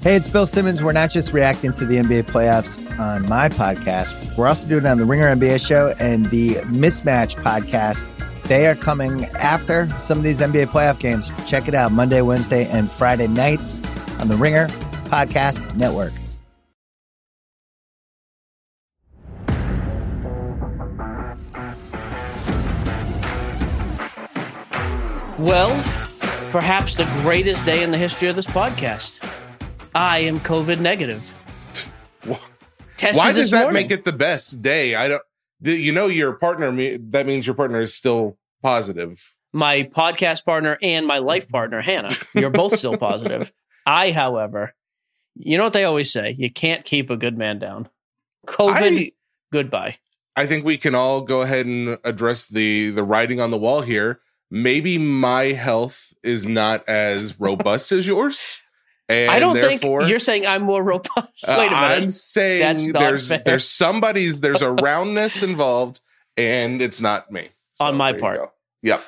Hey, it's Bill Simmons. We're not just reacting to the NBA playoffs on my podcast, we're also doing it on the Ringer NBA show and the Mismatch podcast. They are coming after some of these NBA playoff games. Check it out Monday, Wednesday, and Friday nights on the Ringer Podcast Network. Well, perhaps the greatest day in the history of this podcast. I am COVID negative. Tested Why does that morning. make it the best day? I don't. You know, your partner. That means your partner is still positive. my podcast partner and my life partner, Hannah? You're both still positive. I, however, you know what they always say: you can't keep a good man down. COVID, I, goodbye. I think we can all go ahead and address the the writing on the wall here. Maybe my health is not as robust as yours, and I don't therefore, think you're saying I'm more robust. Uh, Wait a minute. I'm saying there's fair. there's somebody's there's a roundness involved, and it's not me On my part. Yep.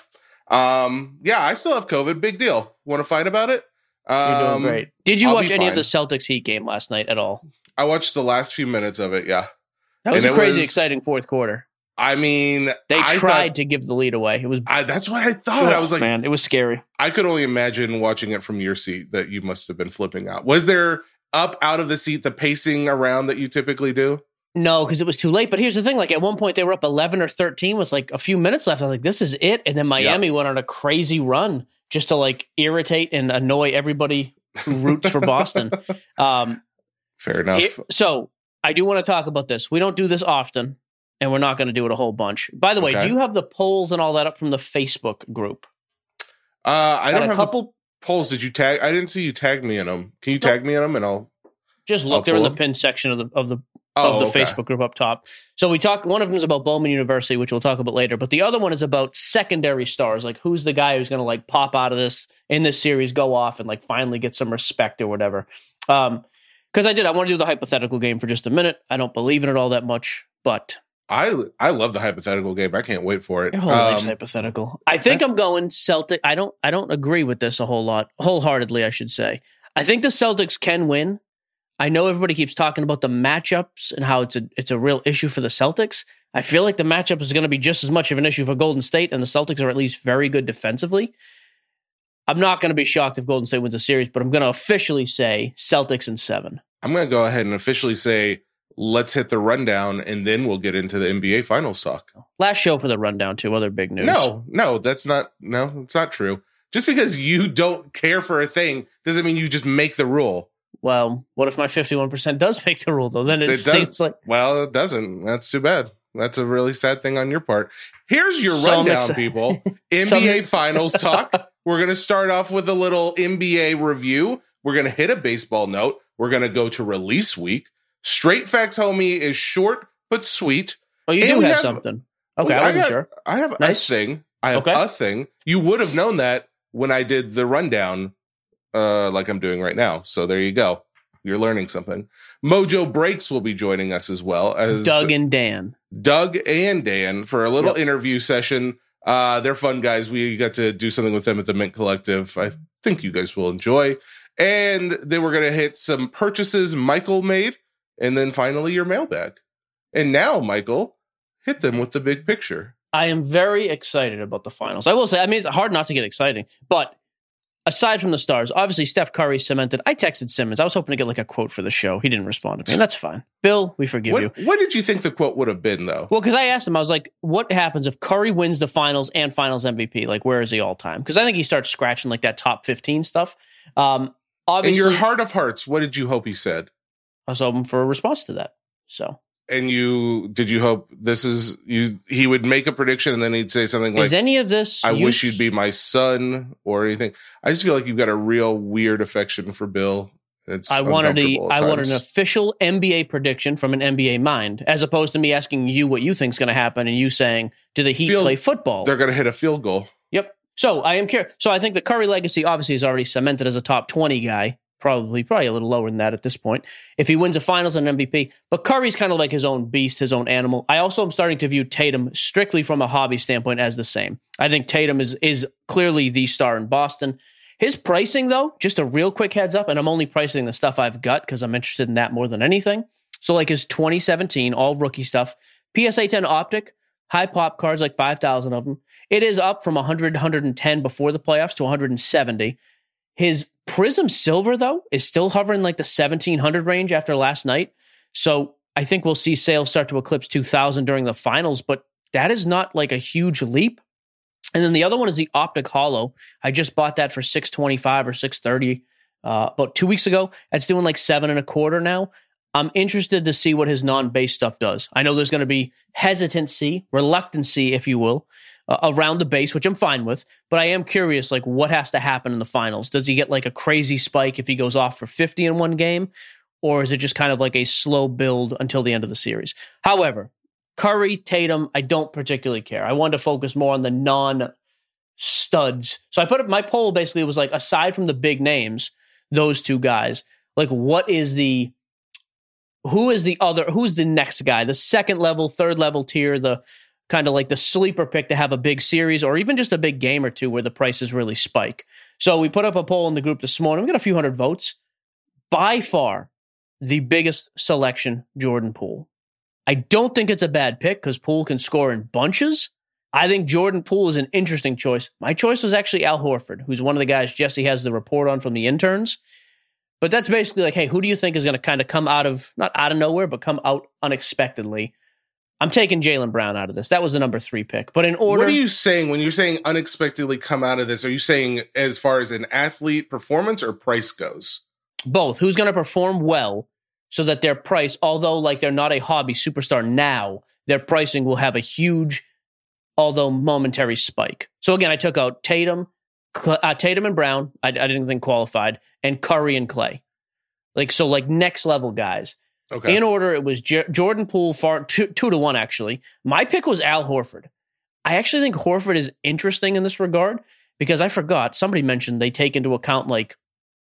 Um. Yeah, I still have COVID. Big deal. Want to fight about it? You're Um, doing great. Did you I'll watch any of the Celtics Heat game last night at all? I watched the last few minutes of it. Yeah. That was And a crazy, was- exciting fourth quarter. I mean, They I tried thought- to give the lead away. It was I, that's what I thought. I was like, man, it was scary. I could only imagine watching it from your seat that you must have been flipping out. Was there up out of the seat the pacing around that you typically do? No, because it was too late. But here's the thing: like at one point they were up eleven or thirteen with like a few minutes left. I was like, "This is it." And then Miami went on a crazy run just to like irritate and annoy everybody who roots for Boston. Um, Fair enough. here- so I do want to talk about this. We don't do this often, and we're not going to do it a whole bunch. By the way, Okay. do you have the polls and all that up from the Facebook group? uh, I Got don't have a have couple. polls. Did you tag? I didn't see you tag me in them. Can you No. tag me in them and I'll? just I'll look. They're in the pin section of the of the Oh, of the okay. Facebook group up top. So we talk. One of them is about Bowman University, which we'll talk about later. But the other one is about secondary stars, like who's the guy who's going to like pop out of this in this series, go off, and like finally get some respect or whatever. Um, because I did, I want to do the hypothetical game for just a minute. I don't believe in it all that much, but I I love the hypothetical game. I can't wait for it. your whole life's Um, hypothetical. I think I'm going Celtic. I don't. I don't agree with this a whole lot, wholeheartedly. I should say. I think the Celtics can win. I know everybody keeps talking about the matchups and how it's a it's a real issue for the Celtics. I feel like the matchup is going to be just as much of an issue for Golden State, and the Celtics are at least very good defensively. I'm not going to be shocked if Golden State wins a series, but I'm going to officially say Celtics in seven. I'm going to go ahead and officially say let's hit the rundown and then we'll get into the NBA Finals talk. Last show for the rundown, too. Other big news. No, no, that's not. No, it's not true. Just because you don't care for a thing doesn't mean you just make the rule. Well, what if my 51% does make the rule, though? Then it, It seems like Well, it doesn't. That's too bad. That's a really sad thing on your part. Here's your So rundown, people. NBA Finals talk. We're going to start off with a little NBA review. We're going to hit a baseball note. We're going to go to release week. Straight Facts Homie is short but sweet. Oh, you And do have, have- something. Okay, I I wasn't got- sure. I have Nice. a thing. I have Okay. a thing. You would have known that when I did the rundown, uh, like I'm doing right now. So there you go. You're learning something. Mojo Breaks will be joining us as well as Doug and Dan. Doug and Dan for a little Yep. interview session. Uh, they're fun guys. We got to do something with them at the Mint Collective. I think you guys will enjoy. And then we're going to hit some purchases Michael made, and then finally your mailbag. And now, Michael, hit them with the big picture. I am very excited about the finals. I will say, I mean, it's hard not to get exciting, but aside from the stars, obviously Steph Curry cemented. I texted Simmons. I was hoping to get like a quote for the show. He didn't respond to me, and that's fine. Bill, we forgive you. What, what did you think the quote would have been, though? Well, because I asked him, I was like, "What happens if Curry wins the finals and Finals MVP? Like, where is he all time?" Because I think he starts scratching like that top fifteen stuff. Um, In obviously, your heart of hearts, what did you hope he said? Hoping for a response to that. So, And you did you hope this is you? He would make a prediction and then he'd say something like, is any of this? I wish you'd be my son or anything. I just feel like you've got a real weird affection for Bill. It's I wanted a, I wanted an official NBA prediction from an NBA mind, as opposed to me asking you what you think's going to happen and you saying, "Do the Heat Field- play football?" They're going to hit a field goal. Yep. So I am curious. So I think the Curry legacy obviously is already cemented as a top twenty guy. Probably, probably a little lower than that at this point. If he wins a Finals and MVP, but Curry's kind of like his own beast, his own animal. I also am starting to view Tatum strictly from a hobby standpoint as the same. I think Tatum is is clearly the star in Boston. His pricing, though, just a real quick heads up, and I'm only pricing the stuff I've got because I'm interested in that more than anything. So, like his 2017, all rookie stuff, PSA 10 optic, high pop cards, like 5,000 of them. It is up from 100, 110 before the playoffs to 170. His Prizm Silver, though, is still hovering like the 1700 range after last night. So I think we'll see sales start to eclipse 2000 during the finals, but that is not like a huge leap. And then the other one is the Optic Holo. I just bought that for 625 or 630 uh, about two weeks ago. It's doing like seven and a quarter now. I'm interested to see what his non-base stuff does. I know there's going to be hesitancy, reluctancy, if you will, around the base, which I'm fine with. But I am curious, like, what has to happen in the finals? Does he get like a crazy spike if he goes off for 50 in one game, or is it just kind of like a slow build until the end of the series? However, Curry, Tatum, I don't particularly care. I wanted to focus more on the non studs. So I put up my poll basically was like, aside from the big names, those two guys, like what is the who is the other who's the next guy, the second level, third level tier, the kind of like the sleeper pick to have a big series or even just a big game or two where the prices really spike. So we put up a poll in the group this morning. We got a few hundred votes. By far, the biggest selection, Jordan Poole. I don't think it's a bad pick because Poole can score in bunches. I think Jordan Poole is an interesting choice. My choice was actually Al Horford, who's one of the guys Jesse has the report on from the interns. But that's basically like, hey, who do you think is going to kind of come out of, not out of nowhere, but come out unexpectedly? I'm taking Jaylen Brown out of this. That was the number three pick. But in order. What are you saying when you're saying unexpectedly come out of this? Are you saying as far as an athlete performance or price goes? Both. Who's going to perform well so that their price, although like they're not a hobby superstar now, their pricing will have a huge, although momentary spike. So again, I took out Tatum, uh, Tatum and Brown. I, I, didn't think qualified, and Curry and Clay. Like so, like next level guys. Okay. In order, it was J- Jordan Poole, far two, two to one actually. My pick was Al Horford. I actually think Horford is interesting in this regard because I forgot somebody mentioned they take into account like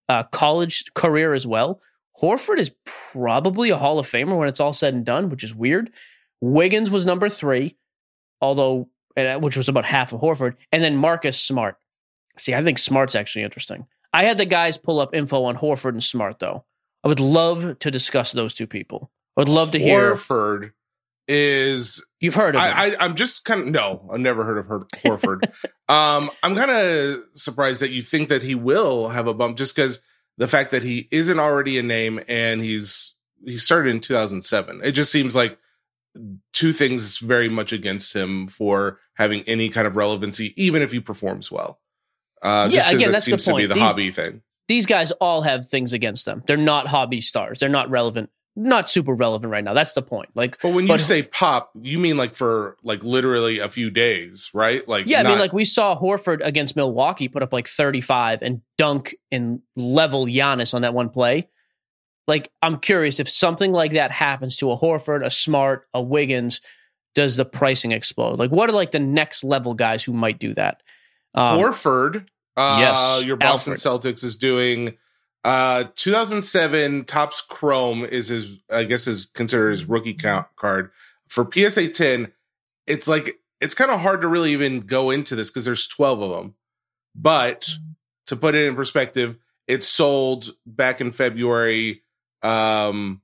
uh, college career as well. Horford is probably a Hall of Famer when it's all said and done, which is weird. Wiggins was number three, although uh, which was about half of Horford, and then Marcus Smart. See, I think Smart's actually interesting. I had the guys pull up info on Horford and Smart, though. I would love to discuss those two people. I would love to hear. Horford is you've heard of I, I, am just kind of no, I've never heard of her, Horford. um, I'm kind of surprised that you think that he will have a bump just because the fact that he isn't already a name and he's he started in 2007. It just seems like two things very much against him for having any kind of relevancy, even if he performs well. Uh, yeah, again, that seems the to be the these, hobby thing. These guys all have things against them. They're not hobby stars. They're not relevant not super relevant right now. That's the point. Like, but when you but, say pop, you mean like for like literally a few days, right? Like, yeah, not- I mean, like we saw Horford against Milwaukee put up like 35 and dunk and level Giannis on that one play. Like, I'm curious if something like that happens to a Horford, a Smart, a Wiggins, does the pricing explode? Like, what are like the next level guys who might do that? Um, Horford, uh, yes, your Boston Alfred. Celtics is doing uh, 2007 Topps Chrome is his, I guess, is considered his rookie count card for PSA 10. It's like it's kind of hard to really even go into this because there's 12 of them. But to put it in perspective, it sold back in February um,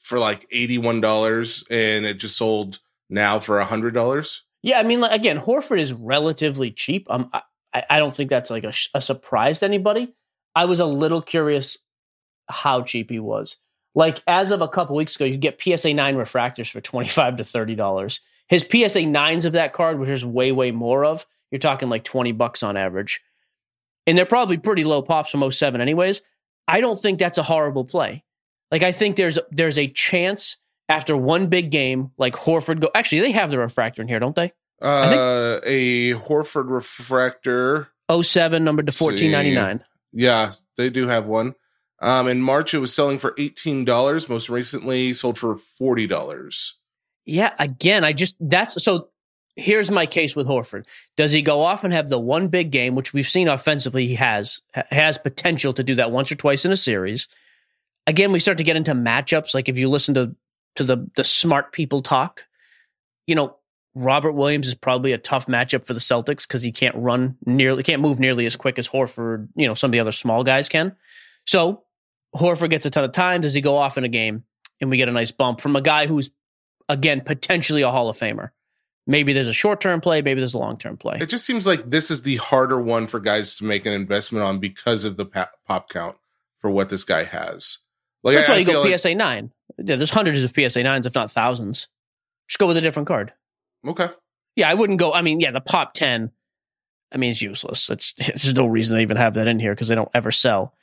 for like $81 and it just sold now for $100. Yeah, I mean, like, again, Horford is relatively cheap. Um, I, I don't think that's like a, a surprise to anybody. I was a little curious how cheap he was. Like as of a couple weeks ago, you get PSA nine refractors for twenty five to thirty dollars. His PSA nines of that card, which is way way more of, you're talking like twenty bucks on average, and they're probably pretty low pops from 07 anyways. I don't think that's a horrible play. Like I think there's there's a chance after one big game, like Horford go. Actually, they have the refractor in here, don't they? Uh, a Horford refractor. 07 number to 1499. Yeah, they do have one. Um, in March, it was selling for eighteen dollars. Most recently, sold for forty dollars. Yeah, again, I just that's so. Here's my case with Horford. Does he go off and have the one big game, which we've seen offensively, he has has potential to do that once or twice in a series. Again, we start to get into matchups. Like if you listen to to the the smart people talk, you know, Robert Williams is probably a tough matchup for the Celtics because he can't run nearly, can't move nearly as quick as Horford. You know, some of the other small guys can. So Horford gets a ton of time. Does he go off in a game? And we get a nice bump from a guy who's, again, potentially a Hall of Famer. Maybe there's a short term play, maybe there's a long term play. It just seems like this is the harder one for guys to make an investment on because of the pop count for what this guy has. Like, That's I, why you go like, PSA 9. Yeah, there's hundreds of PSA 9s, if not thousands. Just go with a different card. Okay. Yeah, I wouldn't go. I mean, yeah, the pop 10, I mean, it's useless. It's, there's no reason to even have that in here because they don't ever sell.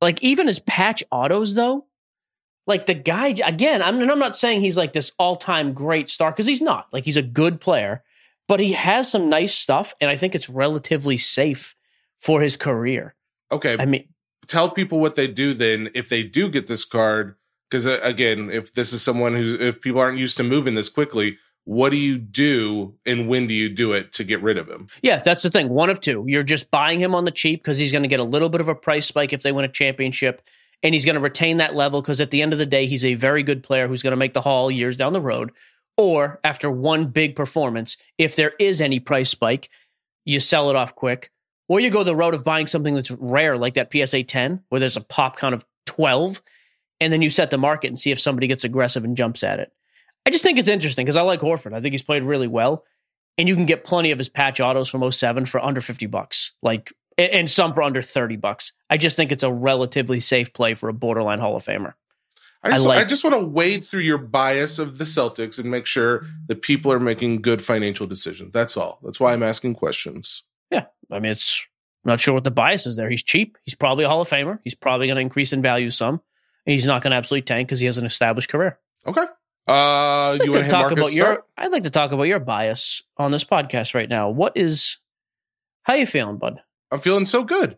Like, even as patch autos, though, like the guy, again, I'm, I'm not saying he's like this all time great star because he's not. Like, he's a good player, but he has some nice stuff, and I think it's relatively safe for his career. Okay. I mean, tell people what they do then if they do get this card. Because uh, again, if this is someone who's, if people aren't used to moving this quickly, what do you do and when do you do it to get rid of him? Yeah, that's the thing. One of two. You're just buying him on the cheap because he's going to get a little bit of a price spike if they win a championship, and he's going to retain that level because at the end of the day, he's a very good player who's going to make the hall years down the road. Or after one big performance, if there is any price spike, you sell it off quick. Or you go the road of buying something that's rare, like that PSA 10, where there's a pop count of 12, and then you set the market and see if somebody gets aggressive and jumps at it. I just think it's interesting because I like Horford. I think he's played really well, and you can get plenty of his patch autos from 07 for under 50 bucks, like and some for under 30 bucks. I just think it's a relatively safe play for a borderline Hall of Famer. I just, I, like, I just want to wade through your bias of the Celtics and make sure that people are making good financial decisions. That's all. That's why I'm asking questions. Yeah. I mean, it's I'm not sure what the bias is there. He's cheap. He's probably a Hall of Famer. He's probably going to increase in value some. And he's not going to absolutely tank because he has an established career. Okay. Uh, I'd like to talk about your. I'd like to talk about your bias on this podcast right now. What is? How you feeling, bud? I'm feeling so good.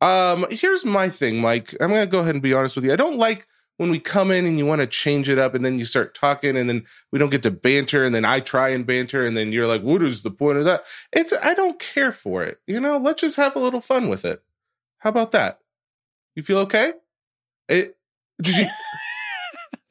Um, here's my thing, Mike. I'm gonna go ahead and be honest with you. I don't like when we come in and you want to change it up, and then you start talking, and then we don't get to banter, and then I try and banter, and then you're like, "What is the point of that?" It's I don't care for it. You know, let's just have a little fun with it. How about that? You feel okay? It did you?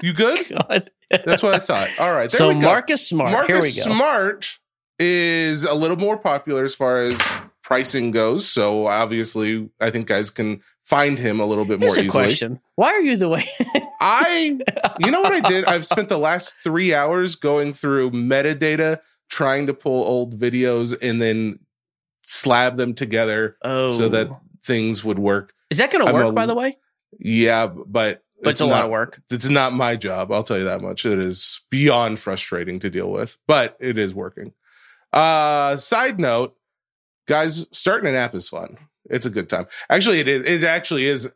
You good? God. That's what I thought. All right. so Marcus Smart. Marcus Smart is a little more popular as far as pricing goes. So obviously, I think guys can find him a little bit Here's more a easily. Question. Why are you the way? I, you know what I did? I've spent the last three hours going through metadata, trying to pull old videos and then slab them together oh. so that oh. things would work. Is that going to work, a, by the way? Yeah, but but it's, it's a not, lot of work. It's not my job. I'll tell you that much. It is beyond frustrating to deal with, but it is working. Uh, side note, guys, starting an app is fun. It's a good time. Actually, it is. It actually is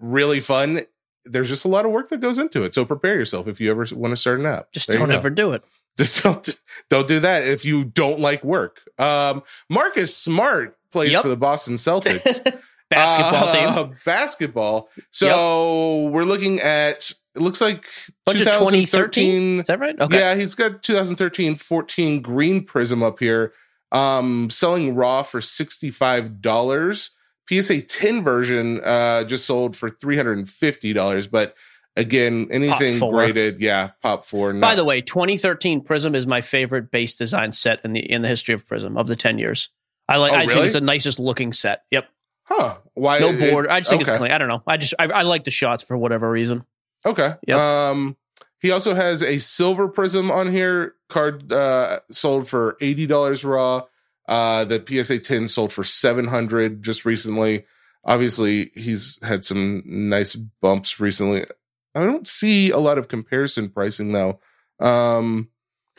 really fun. There's just a lot of work that goes into it. So prepare yourself if you ever want to start an app. Just there don't ever do it. Just don't don't do that if you don't like work. Um, Marcus Smart plays yep. for the Boston Celtics. basketball uh, team. Basketball. So yep. we're looking at it looks like Bunch 2013. Is that right? Okay. Yeah, he's got 2013 14 green prizm up here. Um, selling raw for $65. PSA 10 version uh just sold for $350, but again, anything graded, yeah, pop four. By the way, 2013 Prizm is my favorite base design set in the in the history of Prizm of the 10 years. I like. Oh, I really? think it's the nicest looking set. Yep. Huh? Why? No board. I just think okay. it's clean. I don't know. I just I, I, like the shots for whatever reason. Okay. Yep. Um. He also has a silver prizm on here. Card uh, sold for eighty dollars raw. Uh, the PSA ten sold for seven hundred just recently. Obviously, he's had some nice bumps recently. I don't see a lot of comparison pricing though. Um,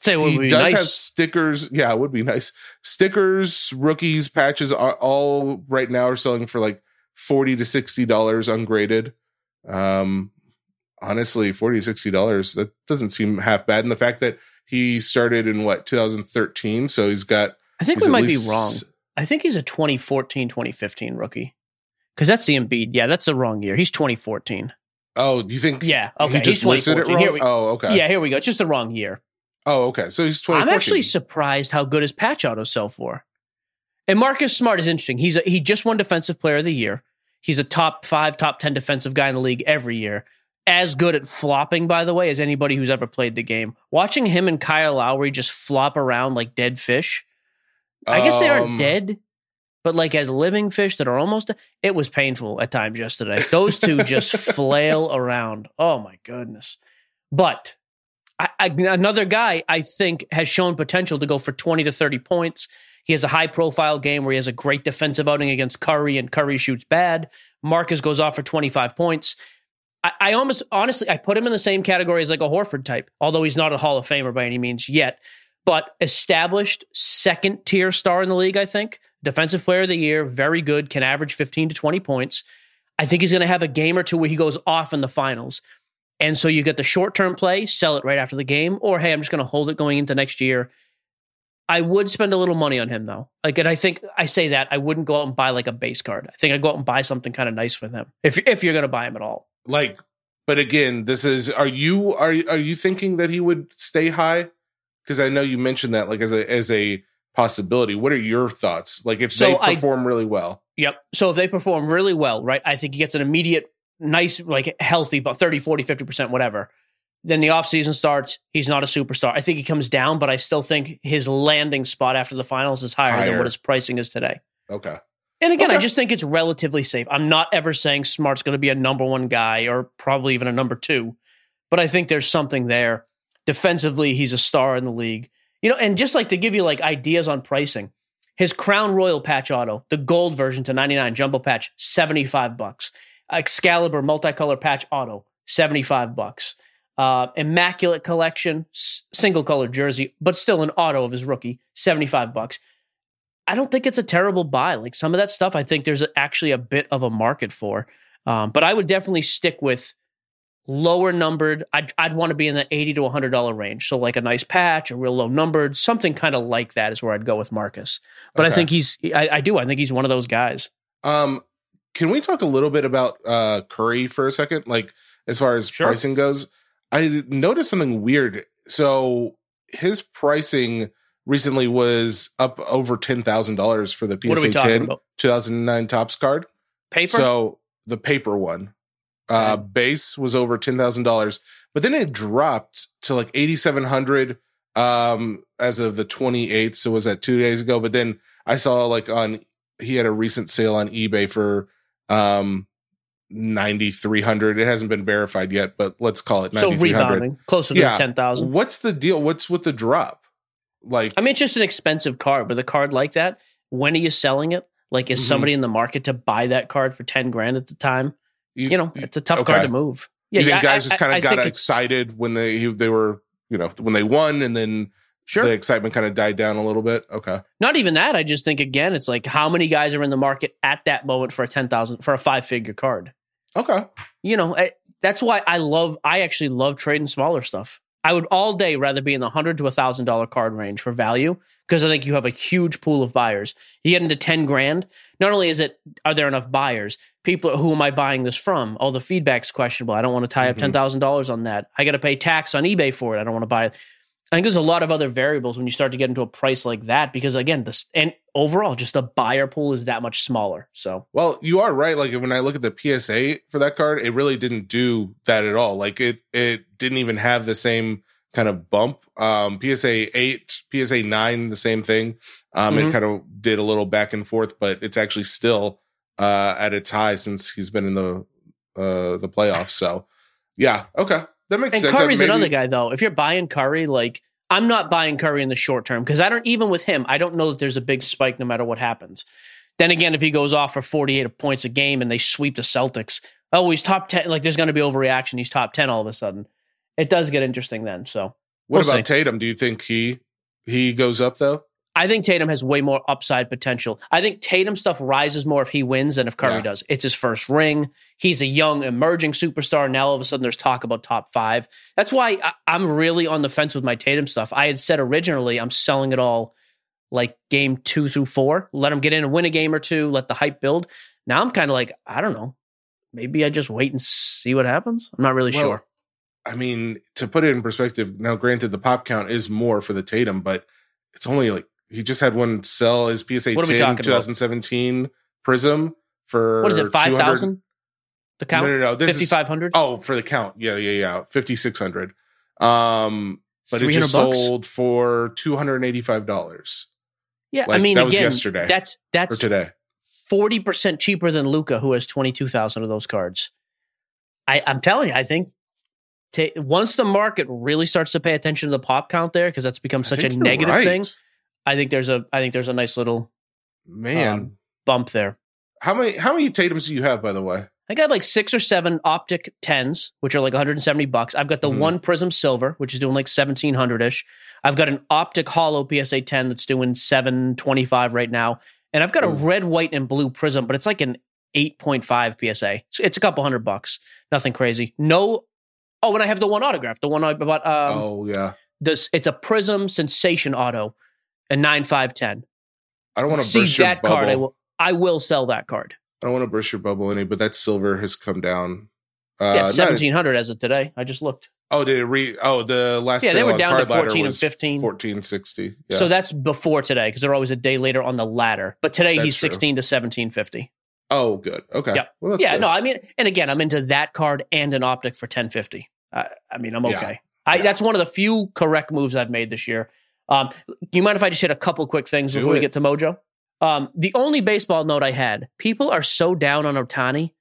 Say he does nice. have stickers. Yeah, it would be nice. Stickers, rookies, patches are all right now are selling for like forty to sixty dollars ungraded. Um, honestly, forty to sixty dollars that doesn't seem half bad. And the fact that he started in what 2013, so he's got. I think we might be wrong. I think he's a 2014, 2015 rookie. Because that's the Embiid. Yeah, that's the wrong year. He's 2014. Oh, do you think? Yeah. Okay. He just listed it wrong. We, oh, okay. Yeah, here we go. It's just the wrong year. Oh, okay. So he's 20. I'm actually surprised how good his patch autos sell for. And Marcus Smart is interesting. He's a, he just won Defensive Player of the Year. He's a top five, top ten defensive guy in the league every year. as good at flopping, by the way, as anybody who's ever played the game. Watching him and Kyle Lowry just flop around like dead fish. I guess they aren't Um, dead, but like as living fish that are almost. It was painful at times yesterday. Those two just flail around. Oh my goodness! But I, I, another guy I think has shown potential to go for twenty to thirty points. He has a high profile game where he has a great defensive outing against Curry, and Curry shoots bad. Marcus goes off for twenty five points. I, I almost honestly I put him in the same category as like a Horford type, although he's not a Hall of Famer by any means yet. But established second tier star in the league, I think. Defensive player of the year, very good, can average 15 to 20 points. I think he's going to have a game or two where he goes off in the finals. And so you get the short term play, sell it right after the game, or hey, I'm just going to hold it going into next year. I would spend a little money on him though. Like, and I think I say that I wouldn't go out and buy like a base card. I think I'd go out and buy something kind of nice with him if if you're going to buy him at all. like but again this is are you are are you thinking that he would stay high because i know you mentioned that like as a as a possibility what are your thoughts like if So they I- perform really well Yep. So if they perform really well, right, I think he gets an immediate, nice, like healthy, but 30, 40, 50%, whatever. Then the offseason starts. He's not a superstar. I think he comes down, but I still think his landing spot after the finals is higher, than what his pricing is today. okay And again, I just think it's relatively safe. I'm not ever saying Smart's going to be a number one guy or probably even a number two, but I think there's something there. Defensively, he's a star in the league. You know, and just like to give you like ideas on pricing, his Crown Royale patch auto, the gold version to 99 jumbo patch, 75 bucks. Excalibur multicolor patch auto, 75 bucks. Uh, immaculate collection, s- single color jersey, but still an auto of his rookie, 75 bucks. I don't think it's a terrible buy. Like some of that stuff, I think there's actually a bit of a market for. Um, but I would definitely stick with lower numbered. I'd, I'd want to be in the 80 to $100 range. So like a nice patch, a real low numbered, something kind of like that is where I'd go with Marcus. But I think he's, I, I do. I think he's one of those guys. um can we talk a little bit about uh curry for a second like as far as Sure. pricing goes i noticed something weird so his pricing recently was up over $10000 for the what are we psa 10 about? 2009 Topps card Paper? So the paper one, uh, Okay. base was over ten thousand dollars, but then it dropped to like eighty seven hundred um, as of the twenty eighth. So was that two days ago? But then I saw like on he had a recent sale on eBay for um ninety three hundred. It hasn't been verified yet, but let's call it so ninety three hundred. rebounding closer to Yeah. 10,000. What's the deal? What's with the drop? Like, I mean, it's just an expensive card, but a card like that, when are you selling it? Like, is Mhm. somebody in the market to buy that card for 10 grand at the time? You know, it's a tough okay. card to move. Yeah you think I- guys I- just kind of got excited when they they were you know when they won, and then Sure. the excitement kind of died down a little bit. Okay. Not even that. I just think again, it's like how many guys are in the market at that moment for a ten thousand for a five figure card. Okay. You know, I, that's why I love. I actually love trading smaller stuff. I would all day rather be in the hundred to a thousand dollar card range for value because I think you have a huge pool of buyers. You get into ten grand. Not only is it are there enough buyers, people who am I buying this from? Oh, the feedback's questionable. I don't want to tie up Mhm. ten thousand dollars on that. I got to pay tax on eBay for it. I don't want to buy it. I think there's a lot of other variables when you start to get into a price like that because again, this and overall, just the buyer pool is that much smaller. So Well, you are right. Like when I look at the PSA for that card, it really didn't do that at all. Like it it didn't even have the same kind of bump. Um PSA 8, PSA 9 the same thing. Um Mhm. it kind of did a little back and forth, but it's actually still uh at its high since he's been in the uh the playoffs. So, yeah, okay. That makes and sense. Curry's Maybe- another guy though. If you're buying Curry, like I'm not buying Curry in the short term because I don't even with him, I don't know that there's a big spike no matter what happens. Then again, if he goes off for 48 points a game and they sweep the Celtics, oh, he's top 10. Like there's going to be overreaction. He's top 10 all of a sudden. It does get interesting then. So What we'll about Tatum? Do you think he he goes up though? I think Tatum has way more upside potential. I think Tatum stuff rises more if he wins than if Curry Yeah. does. It's his first ring. He's a young emerging superstar. Now all of a sudden there's talk about top five. That's why I, I'm really on the fence with my Tatum stuff. I had said originally I'm selling it all like game two through four. Let him get in and win a game or two. Let the hype build. Now I'm kind of like I don't know. Maybe I just wait and see what happens. I'm not really Well, sure. I mean, to put it in perspective, now granted the pop count is more for the Tatum, but it's only like he just had one sell his PSA What 10 talking about? 2017 Prizm for What is it? 5,000? The count No, no, no. This fifty is five hundred. oh for the count. Yeah, yeah, yeah. Fifty six hundred. Um, but it just bucks? sold for two hundred and eighty five dollars Yeah, I mean, that was again, yesterday. That's that's today. forty percent cheaper than Luka, who has twenty two thousand of those cards. I, I'm telling you, I think ta once the market really starts to pay attention to the pop count there, because that's become such a negative right. thing. I think there's a I think there's a nice little Man, um, bump there. how many how many Tatum's do you have, by the way? I got like six or seven optic tens, which are like 170 bucks. I've got the Mhm. one prizm silver, which is doing like 1700 ish. I've got an optic holo PSA 10 that's doing 725 right now. And I've got a red, white, and blue prizm, but it's like an 8.5 PSA. It's, it's a couple hundred bucks. Nothing crazy. No. Oh, and I have the one autograph, the one I bought. Um, oh yeah, this, it's a prizm sensation auto, a 9510. I don't want to See burst your that bubble. card. I will, I will sell that card. I don't want to burst your bubble any, but that silver has come down. Uh, yeah, not- 1700 as of today. I just looked. oh, did it re? Oh, the last Yeah, they were down to fourteen and fifteen. 1460. Yeah. So that's before today because they're always a day later on the ladder. But today That's he's true. 16 to 1750. oh, good. Okay. Yep. Well, that's yeah, good. no, I mean, and again, I'm into that card and an optic for 1050. I, I mean, I'm Yeah. okay. I, Yeah. That's one of the few correct moves I've made this year. Um, you mind if I just hit a couple quick things Do before we get to Mojo? Um, the only baseball note I had: people are so down on Ohtani.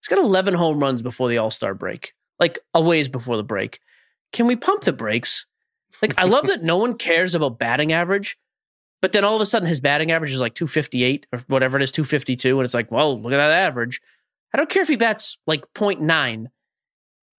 He's got 11 home runs before the All Star break, like a ways before the break. Can we pump the brakes? Like, I love that no one cares about batting average, but then all of a sudden his batting average is like 258 or whatever it is, 252. And it's like, well, look at that average. I don't care if he bats like 0.9.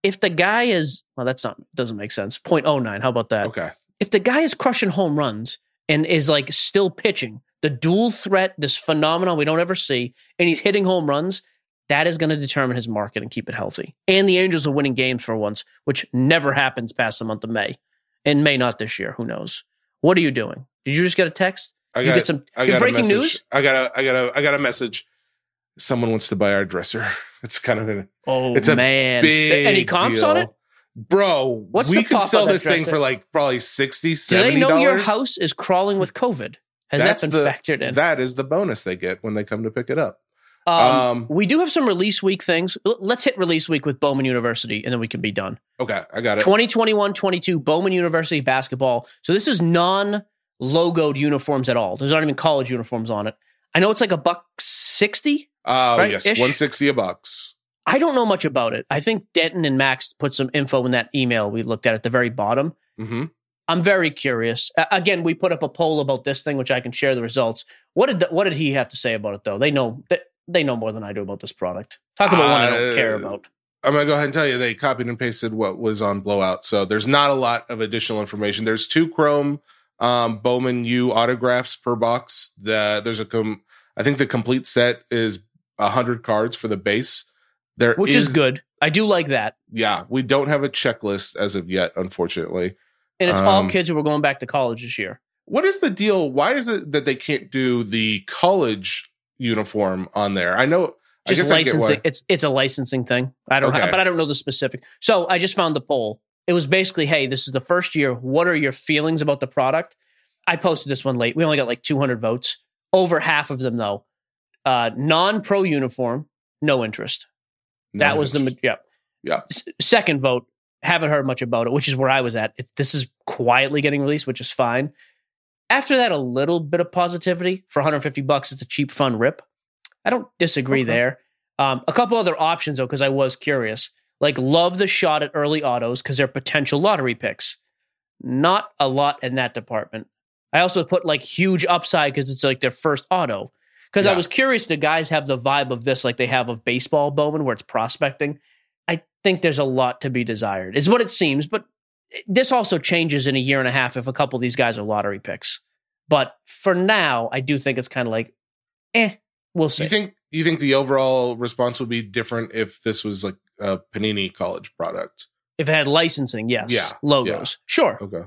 If the guy is, well, that's not, doesn't make sense. 0.09. How about that? Okay. If the guy is crushing home runs and is like still pitching, the dual threat, this phenomenon we don't ever see, and he's hitting home runs, that is going to determine his market and keep it healthy. And the Angels are winning games for once, which never happens past the month of May. And may not this year. Who knows? What are you doing? Did you just get a text? I got, you get some I got breaking news? I got a, I got a, I got a message. Someone wants to buy our dresser. It's kind of an Oh It's a man! big Any comps deal. on it? Bro, What's we could sell this thing for like probably 60 Do 70 they know your house is crawling with COVID? Has That's that been the- factored in? That is the bonus they get when they come to pick it up. Um, Um, we do have some release week things. L- Let's hit release week with Bowman University, and then we can be done. Okay, I got it. 2021 22 Bowman University basketball. So this is non logoed uniforms at all. There's not even college uniforms on it. I know it's like a buck 60. Oh, right? yes, Ish. 160 a bucks. I don't know much about it. I think Denton and Max put some info in that email we looked at at the very bottom. hmm I'm very curious. Uh, again, we put up a poll about this thing, which I can share the results. What did the, what did he have to say about it, though? They know they, they know more than I do about this product. Talk about one I don't Uh, care about. I'm gonna go ahead and tell you they copied and pasted what was on Blowout, so there's not a lot of additional information. There's two Chrome um, Bowman U autographs per box. The, there's a com- I think the complete set is hundred cards for the base. There Which is, good. I do like that. Yeah, we don't have a checklist as of yet, unfortunately. And it's all Um, kids who are going back to college this year. What is the deal? Why is it that they can't do the college uniform on there? I know. Just I licensing. why. It's it's a licensing thing. I don't, Okay. but I don't know the specific. So I just found the poll. It was basically, hey, this is the first year. What are your feelings about the product? I posted this one late. We only got like 200 votes. Over half of them, though, uh, non-pro uniform, no interest. That was the yeah. Yeah. S- second vote. Haven't heard much about it, which is where I was at. It, this is quietly getting released, which is fine. After that, a little bit of positivity for 150 bucks. It's a cheap, fun rip. I don't disagree Okay. there. Um, a couple other options though, because I was curious. Like, love the shot at early autos because they're potential lottery picks. Not a lot in that department. I also put like huge upside because it's like their first auto. Because I was curious, The guys have the vibe of this like they have of baseball, Bowman, where it's prospecting? I think there's a lot to be desired, is what it seems. But this also changes in a year and a half if a couple of these guys are lottery picks. But for now, I do think it's kind of like, eh, we'll see. you think you think the overall response would be different if this was like a Panini college product? if it had licensing, yes. Yeah, Logos. Sure. Okay.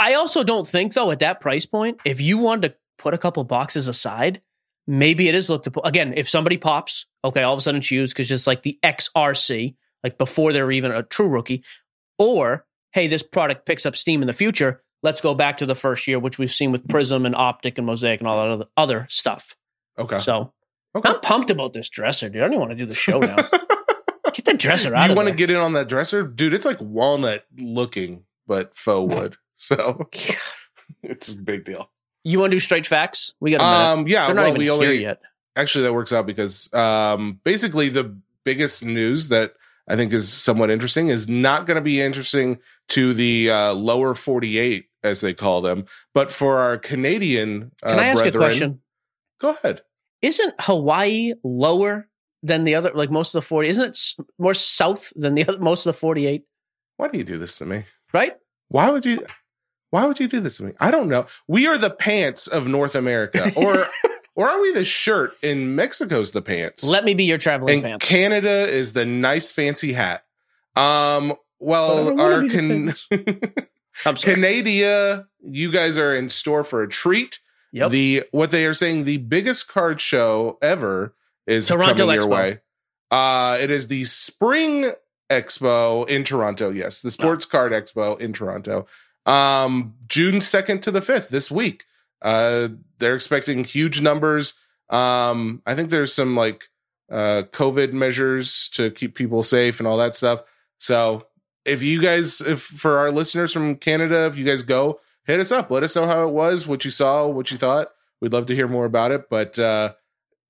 I also don't think though at that price point, if you wanted to put a couple boxes aside, maybe it is looked to again. If somebody pops, okay, all of a sudden choose because just like the XRC, like before they're even a true rookie, or hey, this product picks up steam in the future. Let's go back to the first year, which we've seen with Prizm and Optic and Mosaic and all that other, other stuff. Okay. So okay. I'm pumped about this dresser, dude. I don't even want to do the show now. Get the dresser out you want to get in on that dresser, dude? It's like walnut looking, but faux wood. So it's a big deal. You want to do straight facts? We got a minute. Um, yeah. They're not Well, even we here only yet. actually that works out because um, basically the biggest news that I think is somewhat interesting is not going to be interesting to the uh, lower 48 as they call them, but for our Canadian uh, Can I ask brethren, a question? Go ahead. Isn't Hawaii lower than the other, like most of the 40? Isn't it more south than the other, most of the 48? Why do you do this to me? Right? Why would you? Why would you do this to me? I don't know. We are the pants of North America, or or are we the shirt? In Mexico's the pants. Let me be your traveling and pants. Canada is the nice fancy hat. Um. Well, Whatever, our can. I'm. Canada, you guys are in store for a treat. Yep. The what they are saying the biggest card show ever is Toronto coming your Expo. way. Uh it is the Spring Expo in Toronto. Yes, the Sports Card Expo in Toronto. Um June 2nd to the 5th this week. Uh they're expecting huge numbers. Um I think there's some like uh COVID measures to keep people safe and all that stuff. So if you guys if for our listeners from Canada, if you guys go, hit us up. Let us know how it was, what you saw, what you thought. We'd love to hear more about it. But uh,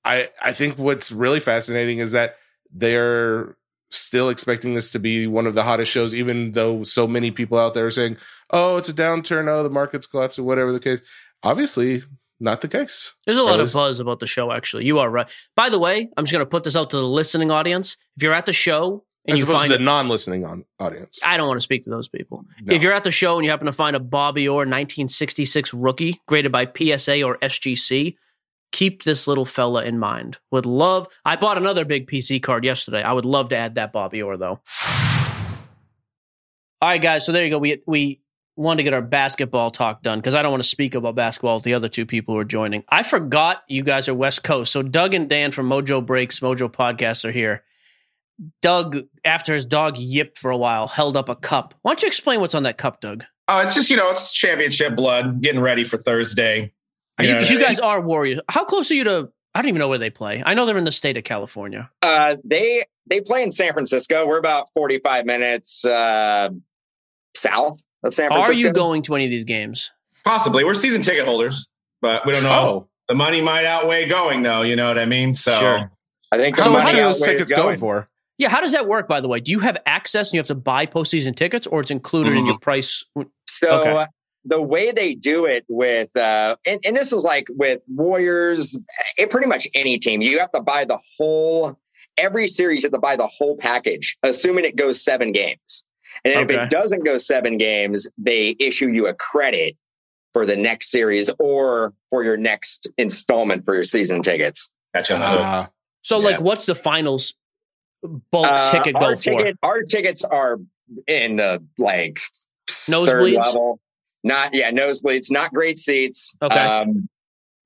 I I think what's really fascinating is that they're still expecting this to be one of the hottest shows, even though so many people out there are saying, "Oh, it's a downturn. Oh, the market's collapsing." Whatever the case, obviously not the case. There's a lot of buzz about the show, actually. You are right. By the way, I'm just going to put this out to the listening audience. If you're at the show and As you find to the non-listening on audience. I don't want to speak to those people. No. If you're at the show and you happen to find a Bobby Orr 1966 rookie graded by PSA or SGC, keep this little fella in mind. Would love. I bought another big PC card yesterday. I would love to add that Bobby Orr though. All right, guys. So there you go. We we wanted to get our basketball talk done because I don't want to speak about basketball with the other two people who are joining. I forgot you guys are West Coast. So Doug and Dan from Mojo Breaks, Mojo Podcast are here. Doug, after his dog yipped for a while, held up a cup. Why don't you explain what's on that cup, Doug? Oh, it's just you know, it's championship blood, getting ready for Thursday. You, know you guys are warriors. How close are you to? I don't even know where they play. I know they're in the state of California. Uh, they they play in San Francisco. We're about forty five minutes uh, south of San Francisco. Are you going to any of these games? possibly we're season ticket holders, but we don't know. Oh, The money might outweigh going, though. You know what I mean? So Sure. I think how So much much are of those tickets going for? Yeah, how does that work? By the way, do you have access and you have to buy postseason tickets, or it's included in your price? So Okay. Uh, the way they do it with, uh, and, and this is like with Warriors, it pretty much any team, you have to buy the whole, every series, you have to buy the whole package, assuming it goes seven games. And then if it doesn't go seven games, they issue you a credit for the next series or for your next installment for your season tickets. Gotcha. Ah, So, Yeah. like, what's the finals bulk Uh, ticket go our for? ticket, our tickets are in the like third Nosebleeds? level. Not yeah, nosebleeds. Not great seats. Okay. Um,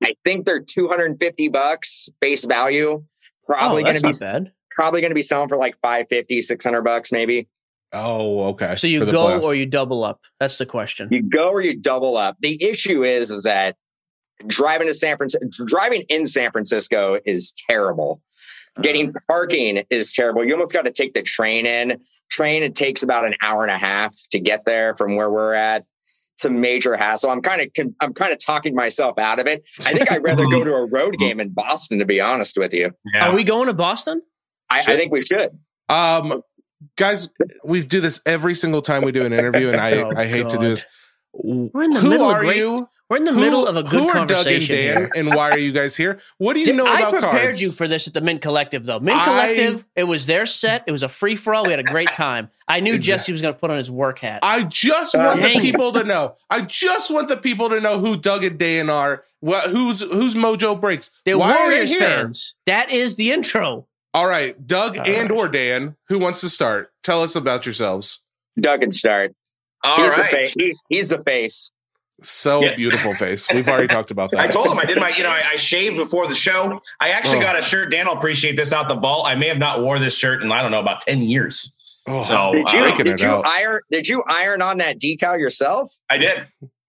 I think they're two hundred and fifty bucks face value. Probably oh, going to be not bad. probably going to be selling for like 550 600 bucks maybe. oh, okay. So you go playoffs. or you double up. That's the question. You go or you double up. The issue is is that driving to San Francisco, driving in San Francisco is terrible. Getting parking is terrible. You almost got to take the train in. Train it takes about an hour and a half to get there from where we're at. It's a major hassle. I'm kind of I'm kind of talking myself out of it. I think I'd rather go to a road game in Boston, to be honest with you. Yeah. Are we going to Boston? I, I think we should. Um, guys, we do this every single time we do an interview, and I, Oh, I hate to do this. We're in the Who middle of are great- you? We're in the Who- middle of a good who are Doug and conversation Dan, here. and why are you guys here? What do you Did- know about cards? I prepared cards? you for this at the Mint Collective, though. Mint I- Collective, it was their set. It was a free for all. We had a great time. I knew Exactly. Jesse was going to put on his work hat. I just Uh, want the dang. people to know. I just want the people to know who Doug and Dan are. What, who's who's Mojo Breaks? They're Why are they here? fans. That is the intro. All right, Doug All and right. or Dan, who wants to start? Tell us about yourselves. Doug can start. All he's right. the face. He's, he's the face. So Yeah. beautiful face. We've already talked about that. I told him I did my, you know, I, I shaved before the show. I actually Oh. got a shirt. Dan will appreciate this out the vault. I may have not wore this shirt in I don't know about ten years. Oh, So Did uh, you breaking did you out. iron did you iron on that decal yourself? I did.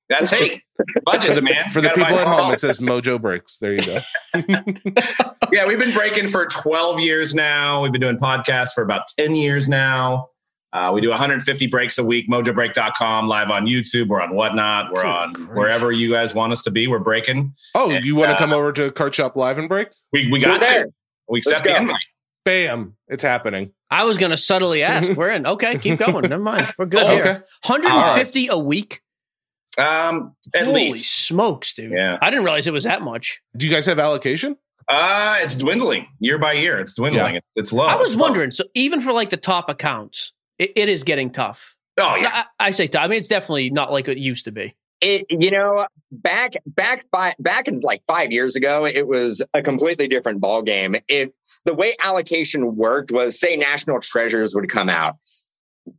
That's hey, budgets, man. For the Gotta buy people at home, it says Mojo Breaks. There you go. yeah, we've been breaking for 12 years now. We've been doing podcasts for about 10 years now. Uh, we do 150 breaks a week, mojobreak.com, live on YouTube. We're on Whatnot. We're Good on grief. wherever you guys want us to be. We're breaking. Oh, And, you want to uh, come over to Card Shop Live and break? We, we got there. to. We Let's accept the invite. Bam! It's happening. I was going to subtly ask. We're in. Okay, keep going. Never mind. We're good Oh, here. okay. 150 a week. Um, at Holy least. smokes, dude! Yeah. I didn't realize it was that much. Do you guys have allocation? Uh, it's dwindling year by year. It's dwindling. It's, it's low. I was It's low. wondering. So even for like the top accounts, it, it is getting tough. Oh, yeah. I, I say tough. I mean, it's definitely not like it used to be. It, you know, back back by, back in like five years ago, it was a completely different ball game. It the way allocation worked was, say, National Treasures would come out.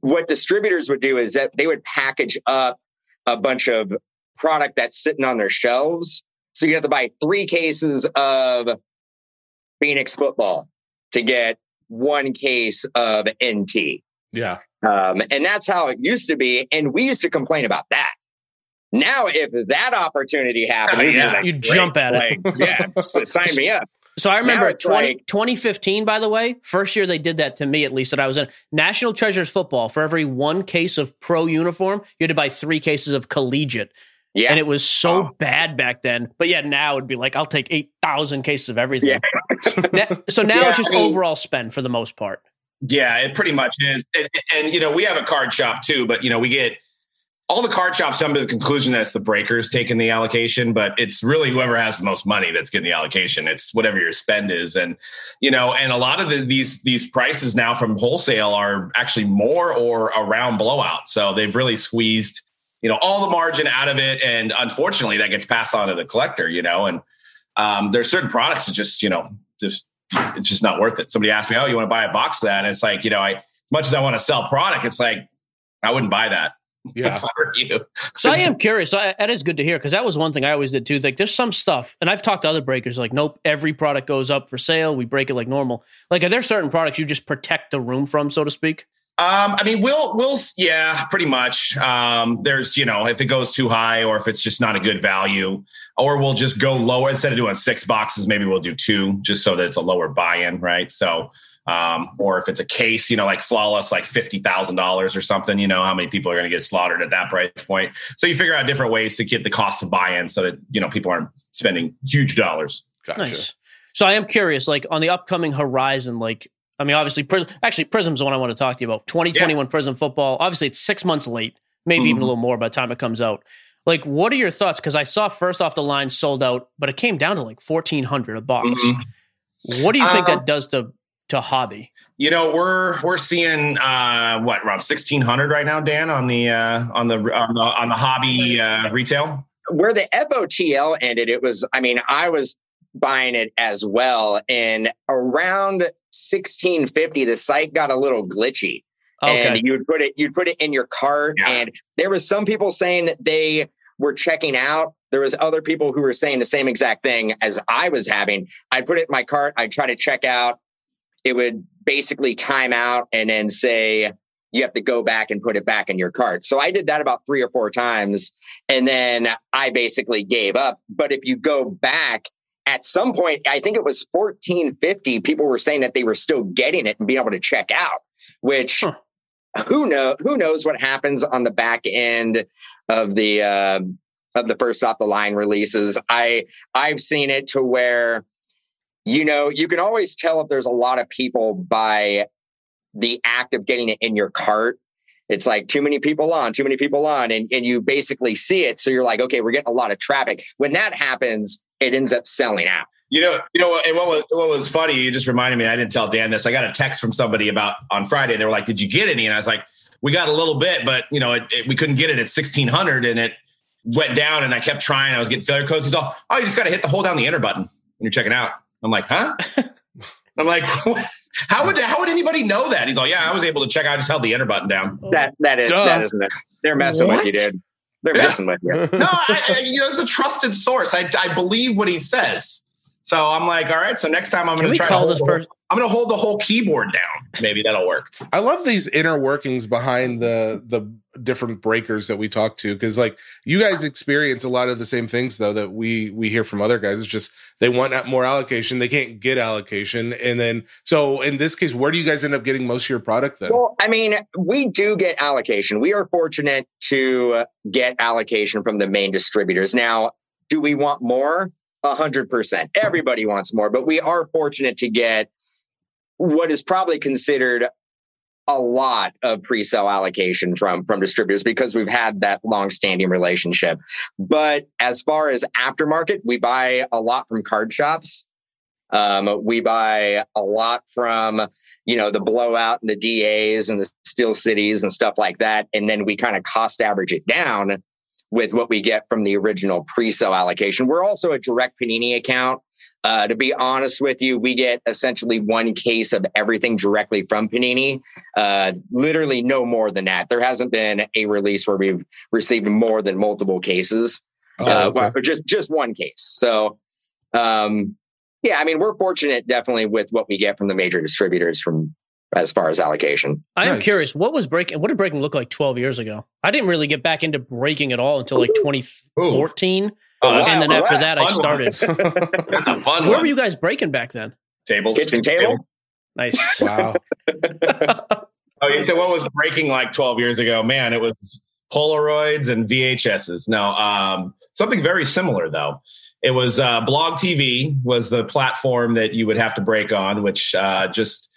What distributors would do is that they would package up a bunch of product that's sitting on their shelves. So you have to buy three cases of Phoenix football to get one case of NT. Yeah. Um, and that's how it used to be. And we used to complain about that. Now, if that opportunity happened, Oh, yeah. like, You jump at it. like, yeah, s- sign me up. So I remember it's 20, like- 2015, by the way, first year they did that to me, at least that I was in. National Treasures football, for every one case of pro uniform, you had to buy three cases of collegiate. Yeah. And it was so Oh. bad back then. But yeah, now it'd be like, I'll take 8,000 cases of everything. Yeah. That- so now Yeah, it's just I mean- overall spend for the most part. Yeah, it pretty much is. And, and, you know, we have a card shop too, but you know, we get all the card shops come to the conclusion that it's the breakers taking the allocation, but it's really whoever has the most money that's getting the allocation. It's whatever your spend is, and you know, and a lot of the, these these prices now from wholesale are actually more or around blowout. So they've really squeezed you know all the margin out of it, and unfortunately, that gets passed on to the collector. You know, and um, there's certain products that just you know just it's just not worth it. Somebody asked me, "Oh, you want to buy a box of that?" And it's like, you know, I as much as I want to sell product, it's like I wouldn't buy that. Yeah. I were you. So I am curious. I, that is good to hear because that was one thing I always did too. Like, there's some stuff, and I've talked to other breakers. Like, nope, every product goes up for sale. We break it like normal. Like, are there certain products you just protect the room from, so to speak? Um, I mean, we'll we'll yeah, pretty much. Um, there's you know, if it goes too high or if it's just not a good value, or we'll just go lower instead of doing six boxes, maybe we'll do two, just so that it's a lower buy-in, right? So, um, or if it's a case, you know, like flawless, like fifty thousand dollars or something, you know, how many people are going to get slaughtered at that price point? So you figure out different ways to get the cost of buy-in so that you know people aren't spending huge dollars. Gotcha. Nice. So I am curious, like on the upcoming horizon, like I mean, obviously, Prizm, actually, Prizm's the one I want to talk to you about. 2021 Prizm football. Obviously, it's six months late, maybe even Mhm. a little more by the time it comes out. Like, what are your thoughts? Because I saw first off the line sold out, but it came down to like 1400 a box. Mhm. What do you think Um, that does to to hobby? You know, we're we're seeing uh, what around sixteen hundred right now, Dan, on the uh, on the on the on the hobby uh, retail. Where the FOTL ended, it was, I mean, I was buying it as well. And around 1650, the site got a little glitchy. Okay. and you'd put it you'd put it in your cart Yeah. and there was some people saying that they were checking out there was other people who were saying the same exact thing as i was having i'd put it in my cart i'd try to check out it would basically time out and then say you have to go back and put it back in your cart so i did that about three or four times and then i basically gave up but if you go back at some point i think it was 1450 people were saying that they were still getting it and being able to check out which Huh. who know who knows what happens on the back end of the uh, of the first off the line releases. I I've seen it to where you know you can always tell if there's a lot of people by the act of getting it in your cart. It's like too many people on, too many people on, and, and you basically see it. So you're like, okay, we're getting a lot of traffic. When that happens, it ends up selling out. You know, you know, and what was what was funny? You just reminded me. I didn't tell Dan this. I got a text from somebody about on Friday. They were like, "Did you get any?" And I was like, "We got a little bit, but you know, it, it, we couldn't get it at sixteen hundred, and it went down." And I kept trying. I was getting failure codes. He's all, "Oh, you just got to hit the hold down the enter button when you're checking out." I'm like, "Huh?" I'm like, "How would how would anybody know that?" He's all, "Yeah, I was able to check. out. I just held the enter button down." That that is Duh. that isn't it. They're messing with you, What? dude. They're Yeah. with you. no, I, I, you know, it's a trusted source. I, I believe what he says. So I'm like, all right. So next time I'm going to try. call to this the person? I'm going to hold the whole keyboard down. Maybe that'll work. I love these inner workings behind the the different breakers that we talk to because like you guys experience a lot of the same things though that we we hear from other guys. It's just they want more allocation, they can't get allocation, and then so in this case, where do you guys end up getting most of your product then? Well, I mean, we do get allocation. We are fortunate to get allocation from the main distributors. Now, do we want more? A hundred percent. Everybody wants more, but we are fortunate to get what is probably considered a lot of pre-sale allocation from from distributors because we've had that long-standing relationship. But as far as aftermarket, we buy a lot from card shops. Um, we buy a lot from you know the blowout and the DAs and the Steel Cities and stuff like that, and then we kind of cost average it down with what we get from the original pre-sale allocation. We're also a direct Panini account. Uh, to be honest with you, we get essentially one case of everything directly from Panini. Uh, literally no more than that. There hasn't been a release where we've received more than multiple cases, oh, uh, okay. just just one case. So, um, yeah, I mean, we're fortunate definitely with what we get from the major distributors from as far as allocation. I am nice. curious, what was breaking? What did breaking look like 12 years ago? I didn't really get back into breaking at all until like 2014. Ooh. Oh, and then after that, I started. Where one. were you guys breaking back then? Tables. Kitchen table. Nice. Wow. oh, so what was breaking like 12 years ago? Man, it was Polaroids and VHSs. No, um, something very similar though. It was uh, Blog TV was the platform that you would have to break on, which uh, just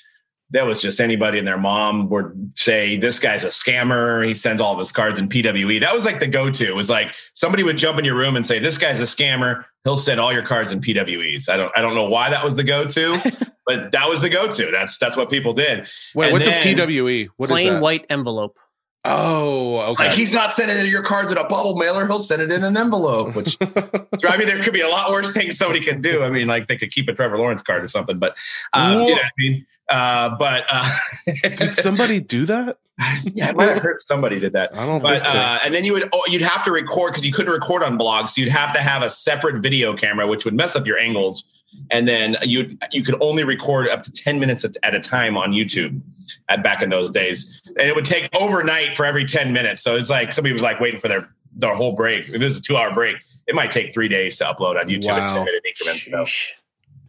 that was just anybody and their mom would say, This guy's a scammer. He sends all of his cards in PWE. That was like the go to. It was like somebody would jump in your room and say, This guy's a scammer. He'll send all your cards in PWEs. I don't I don't know why that was the go to, but that was the go to. That's that's what people did. Wait, and what's then, a PWE? What plain white envelope. Oh, okay. Like he's not sending your cards in a bubble mailer; he'll send it in an envelope. Which, I mean, there could be a lot worse things somebody can do. I mean, like they could keep a Trevor Lawrence card or something. But um, you know I mean. Uh, but uh, did somebody do that? yeah, I might have heard somebody did that. I don't but, so. uh, and then you would oh, you'd have to record because you couldn't record on blogs, so you'd have to have a separate video camera, which would mess up your angles. And then you you could only record up to ten minutes at, at a time on YouTube at back in those days, and it would take overnight for every ten minutes. So it's like somebody was like waiting for their their whole break. If it was a two hour break, it might take three days to upload on YouTube wow. in ten minute increments. So,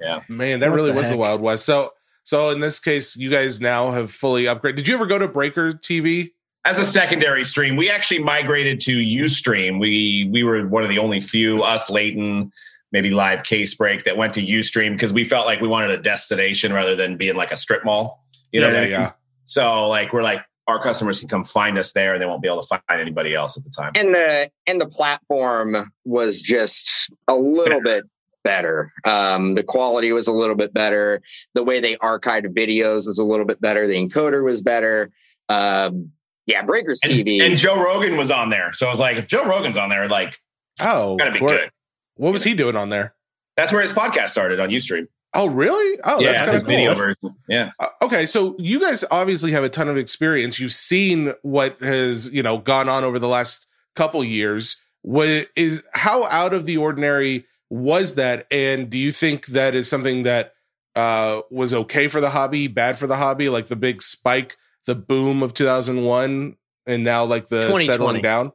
yeah, man, that what really the was heck? the Wild West. So so in this case, you guys now have fully upgraded. Did you ever go to Breaker TV? As a secondary stream, we actually migrated to UStream. We we were one of the only few, us, Layton, maybe live case break that went to UStream because we felt like we wanted a destination rather than being like a strip mall. You know, yeah, yeah. So like we're like our customers can come find us there, and they won't be able to find anybody else at the time. And the and the platform was just a little bit better. Um, the quality was a little bit better. The way they archived videos was a little bit better. The encoder was better. Um, yeah, Breakers and, TV. And Joe Rogan was on there. So I was like, if Joe Rogan's on there, like, oh, gotta be good. What was he doing on there? That's where his podcast started on Ustream. Oh, really? Oh, yeah, that's kind of cool. Version. Yeah. Uh, okay, so you guys obviously have a ton of experience. You've seen what has you know gone on over the last couple years. What is how out of the ordinary was that? And do you think that is something that uh, was okay for the hobby, bad for the hobby, like the big spike, the boom of 2001, and now like the settling down?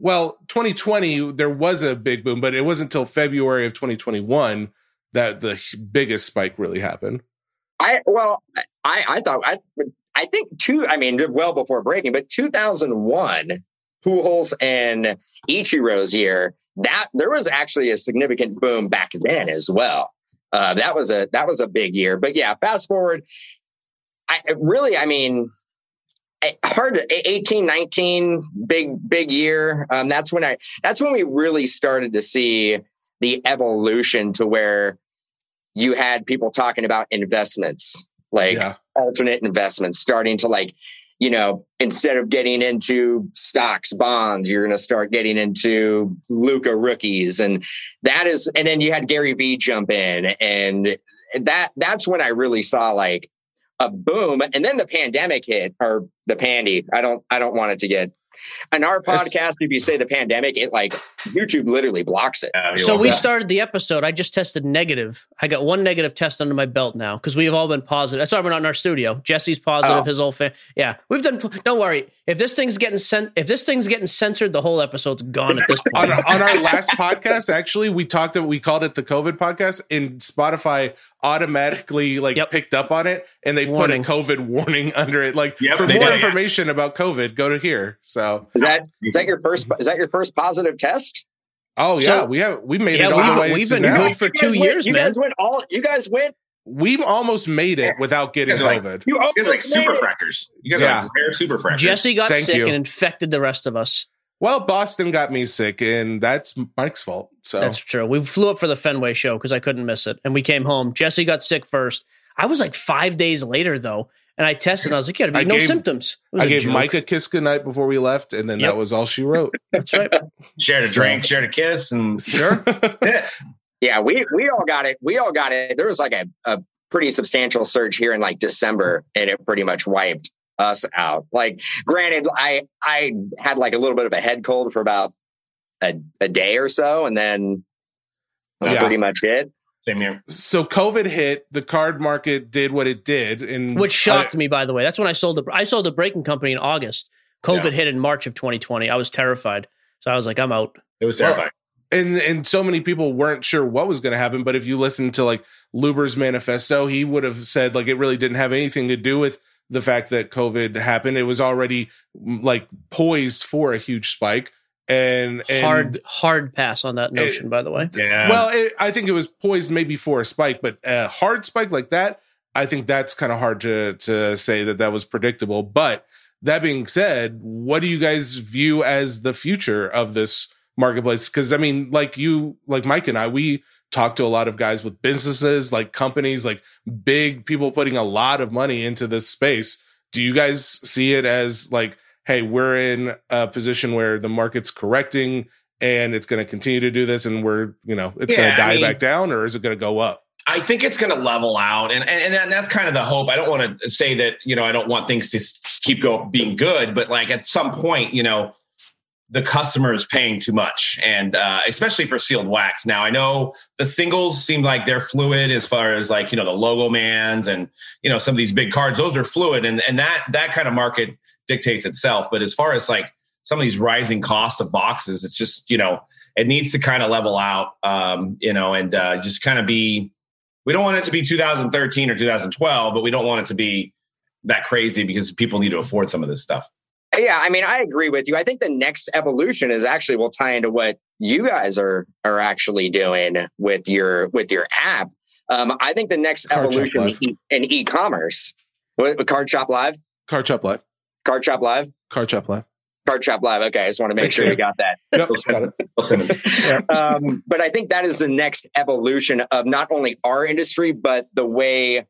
Well, 2020, there was a big boom, but it wasn't until February of 2021 that the biggest spike really happened. I well, I I thought I I think two. I mean, well before breaking, but 2001, Pujols and Ichiro's year that there was actually a significant boom back then as well. Uh, that was a that was a big year. But yeah, fast forward, I really, I mean, hard 18 19 big big year um, that's when i that's when we really started to see the evolution to where you had people talking about investments like yeah. alternate investments starting to like you know, instead of getting into stocks, bonds, you're going to start getting into Luka rookies. And that is, and then you had Gary Vee jump in and that, that's when I really saw like a boom. And then the pandemic hit or the pandy. I don't, I don't want it to get in our podcast, if you say the pandemic, it like YouTube literally blocks it. So we that. started the episode. I just tested negative. I got one negative test under my belt now because we have all been positive. That's why we're not in our studio. Jesse's positive. Oh. His whole fan. Yeah, we've done. Don't worry. If this thing's getting sent, if this thing's getting censored, the whole episode's gone at this on, point. on our last podcast, actually, we talked. About we called it the COVID podcast, and Spotify automatically like Yep. picked up on it, and they Warning. put a COVID warning under it. Like Yep, for more did, yeah. information about COVID, go to here. So, Is that is that your first is that your first positive test? oh yeah, So- we have we made yeah, it all the we've, way we've to been now. good for two went- years, you man. guys went all you guys went We almost made it without getting You guys are like- COVID. you You guys are like almost made super it. freckers. You guys Yeah. are like rare super freckers. Jesse got Thank sick you. and infected the rest of us. Well, Boston got me sick, and that's Mike's fault. So That's true. We flew up for the Fenway show because I couldn't miss it, and we came home. Jesse got sick first. I was like five days later though, and I tested. and I was like, "Yeah, I no gave- symptoms." It was I a gave joke. Mike a kiss goodnight before we left, and then Yep. that was all she wrote. That's right. shared a drink, shared a kiss, and Sure. yeah. Yeah, we we all got it. We all got it. There was like a, a pretty substantial surge here in like December, and it pretty much wiped us out. Like, granted, I I had like a little bit of a head cold for about a, a day or so, and then that's Yeah. pretty much it. Same here. so COVID hit, the card market did what it did, and Which shocked me, by the way. That's when I sold the I sold the breaking company in August. COVID Yeah. hit in March of 2020. I was terrified, so I was like, "I'm out." It was Well, terrifying. and and so many people weren't sure what was going to happen but if you listen to like luber's manifesto he would have said like it really didn't have anything to do with the fact that covid happened it was already like poised for a huge spike and, and hard hard pass on that notion, by the way. yeah. well it, i think it was poised maybe for a spike but a hard spike like that i think that's kind of hard to to say that that was predictable but that being said what do you guys view as the future of this marketplace because i mean like you like mike and i we talk to a lot of guys with businesses like companies like big people putting a lot of money into this space do you guys see it as like hey we're in a position where the market's correcting and it's going to continue to do this and we're you know it's going Yeah, to I die mean- back down or is it going to go up I think it's going to level out, and and, and that's kind of the hope. I don't want to say that you know I don't want things to keep go being good, but like at some point, you know, the customer is paying too much, and uh, especially for sealed wax. Now I know the singles seem like they're fluid as far as like you know the logo mans and you know some of these big cards. Those are fluid, and and that that kind of market dictates itself. But as far as like some of these rising costs of boxes, it's just you know it needs to kind of level out, um, you know, and uh, just kind of be. We don't want it to be 2013 or 2012, but we don't want it to be that crazy because people need to afford some of this stuff. Yeah, I mean, I agree with you. I think the next evolution is actually will tie into what you guys are are actually doing with your with your app. Um, I think the next Card evolution in, e- in e-commerce, what, what, Card Shop Live, card shop live Card Shop Live, card shop live Card Shop Live. Okay, I just want to make sure we got that. yep got it um, but I think that is the next evolution of not only our industry, but the way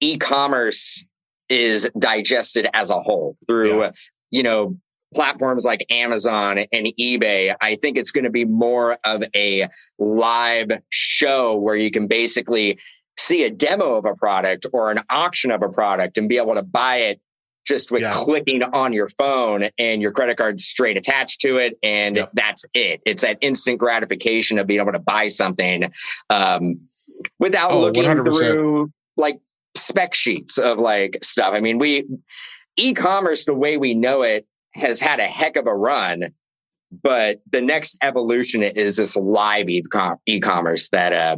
e-commerce is digested as a whole through, Yeah. you know, platforms like Amazon and eBay. I think it's going to be more of a live show where you can basically see a demo of a product or an auction of a product and be able to buy it just with Yeah. clicking on your phone and your credit card straight attached to it. And Yep. that's it. It's that instant gratification of being able to buy something um, without Oh, looking 100%. through like spec sheets of like stuff. I mean, we e-commerce, the way we know it, has had a heck of a run. But the next evolution is this live e-com- e-commerce that uh,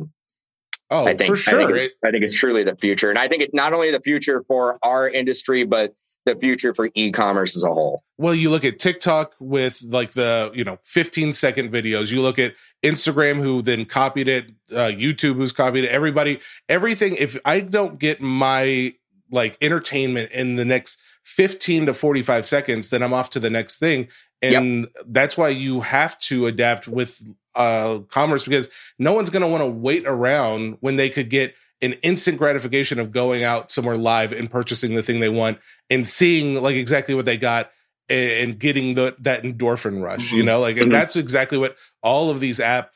oh I think for I sure think, it's, It- I think it's truly the future, and I think it's not only the future for our industry, but the future for e-commerce as a whole. well you look at tiktok with like the you know 15 second videos. You look at instagram who then copied it uh, youtube who's copied it. Everybody everything if i don't get my like entertainment in the next 15 to 45 seconds then i'm off to the next thing. And that's why you have to adapt with uh commerce because no one's going to want to wait around when they could get an instant gratification of going out somewhere live and purchasing the thing they want and seeing like exactly what they got and getting the that endorphin rush, you Mhm. know, like and Mhm. that's exactly what all of these app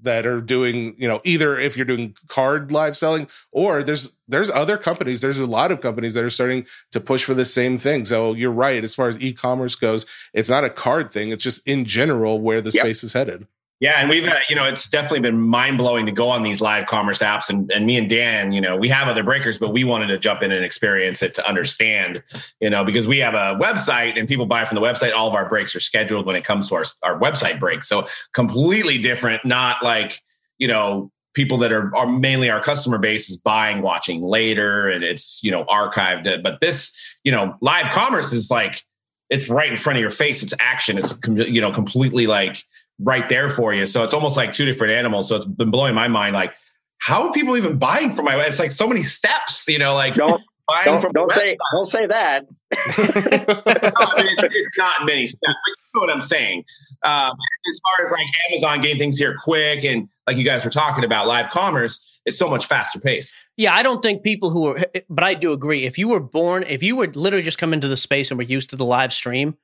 that are doing you know either if you're doing card live selling or there's there's other companies there's a lot of companies that are starting to push for the same thing so you're right as far as e-commerce goes it's not a card thing it's just in general where the yep. space is headed yeah, and we've uh, you know it's definitely been mind blowing to go on these live commerce apps, and and me and Dan, you know, we have other breakers, but we wanted to jump in and experience it to understand, you know, because we have a website and people buy from the website. All of our breaks are scheduled when it comes to our our website break, so completely different. Not like you know people that are are mainly our customer base is buying, watching later, and it's you know archived. But this you know live commerce is like it's right in front of your face. It's action. It's you know completely like right there for you. So it's almost like two different animals. So it's been blowing my mind. Like, how are people even buying from my? It's like so many steps. You know, like don't don't, don't say don't say that. no, I mean, it's, it's, not many steps. But you know what I'm saying. Um, as far as like Amazon getting things here quick and like you guys were talking about live commerce, it's so much faster pace. Yeah, I don't think people who are, but I do agree. If you were born, if you were literally just come into the space and were used to the live stream,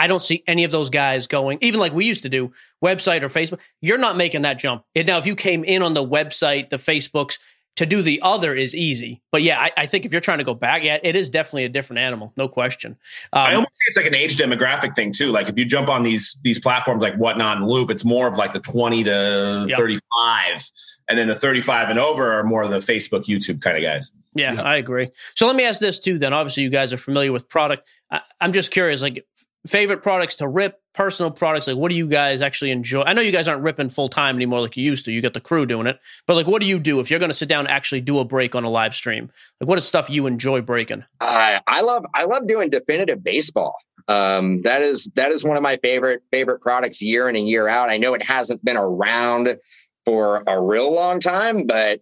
I don't see any of those guys going, even like we used to do, website or Facebook. You're not making that jump. now, if you came in on the website, the Facebooks, to do the other is easy. But yeah, I, I, think if you're trying to go back, yeah, it is definitely a different animal, no question. Um, I almost see it's like an age demographic thing too. Like if you jump on these these platforms like Whatnot and Loop, it's more of like the 20 to yep. 35, and then the 35 and over are more of the Facebook, YouTube kind of guys. Yeah, yep. I agree. So let me ask this too. Then obviously you guys are familiar with product. I, I'm just curious, like favorite products to rip, personal products. Like, what do you guys actually enjoy? I know you guys aren't ripping full time anymore like you used to. You got the crew doing it, but like, what do you do if you're going to sit down and actually do a break on a live stream? Like, what is stuff you enjoy breaking? Uh, I love I love doing definitive baseball. Um, that is that is one of my favorite favorite products year in and year out. I know it hasn't been around for a real long time, but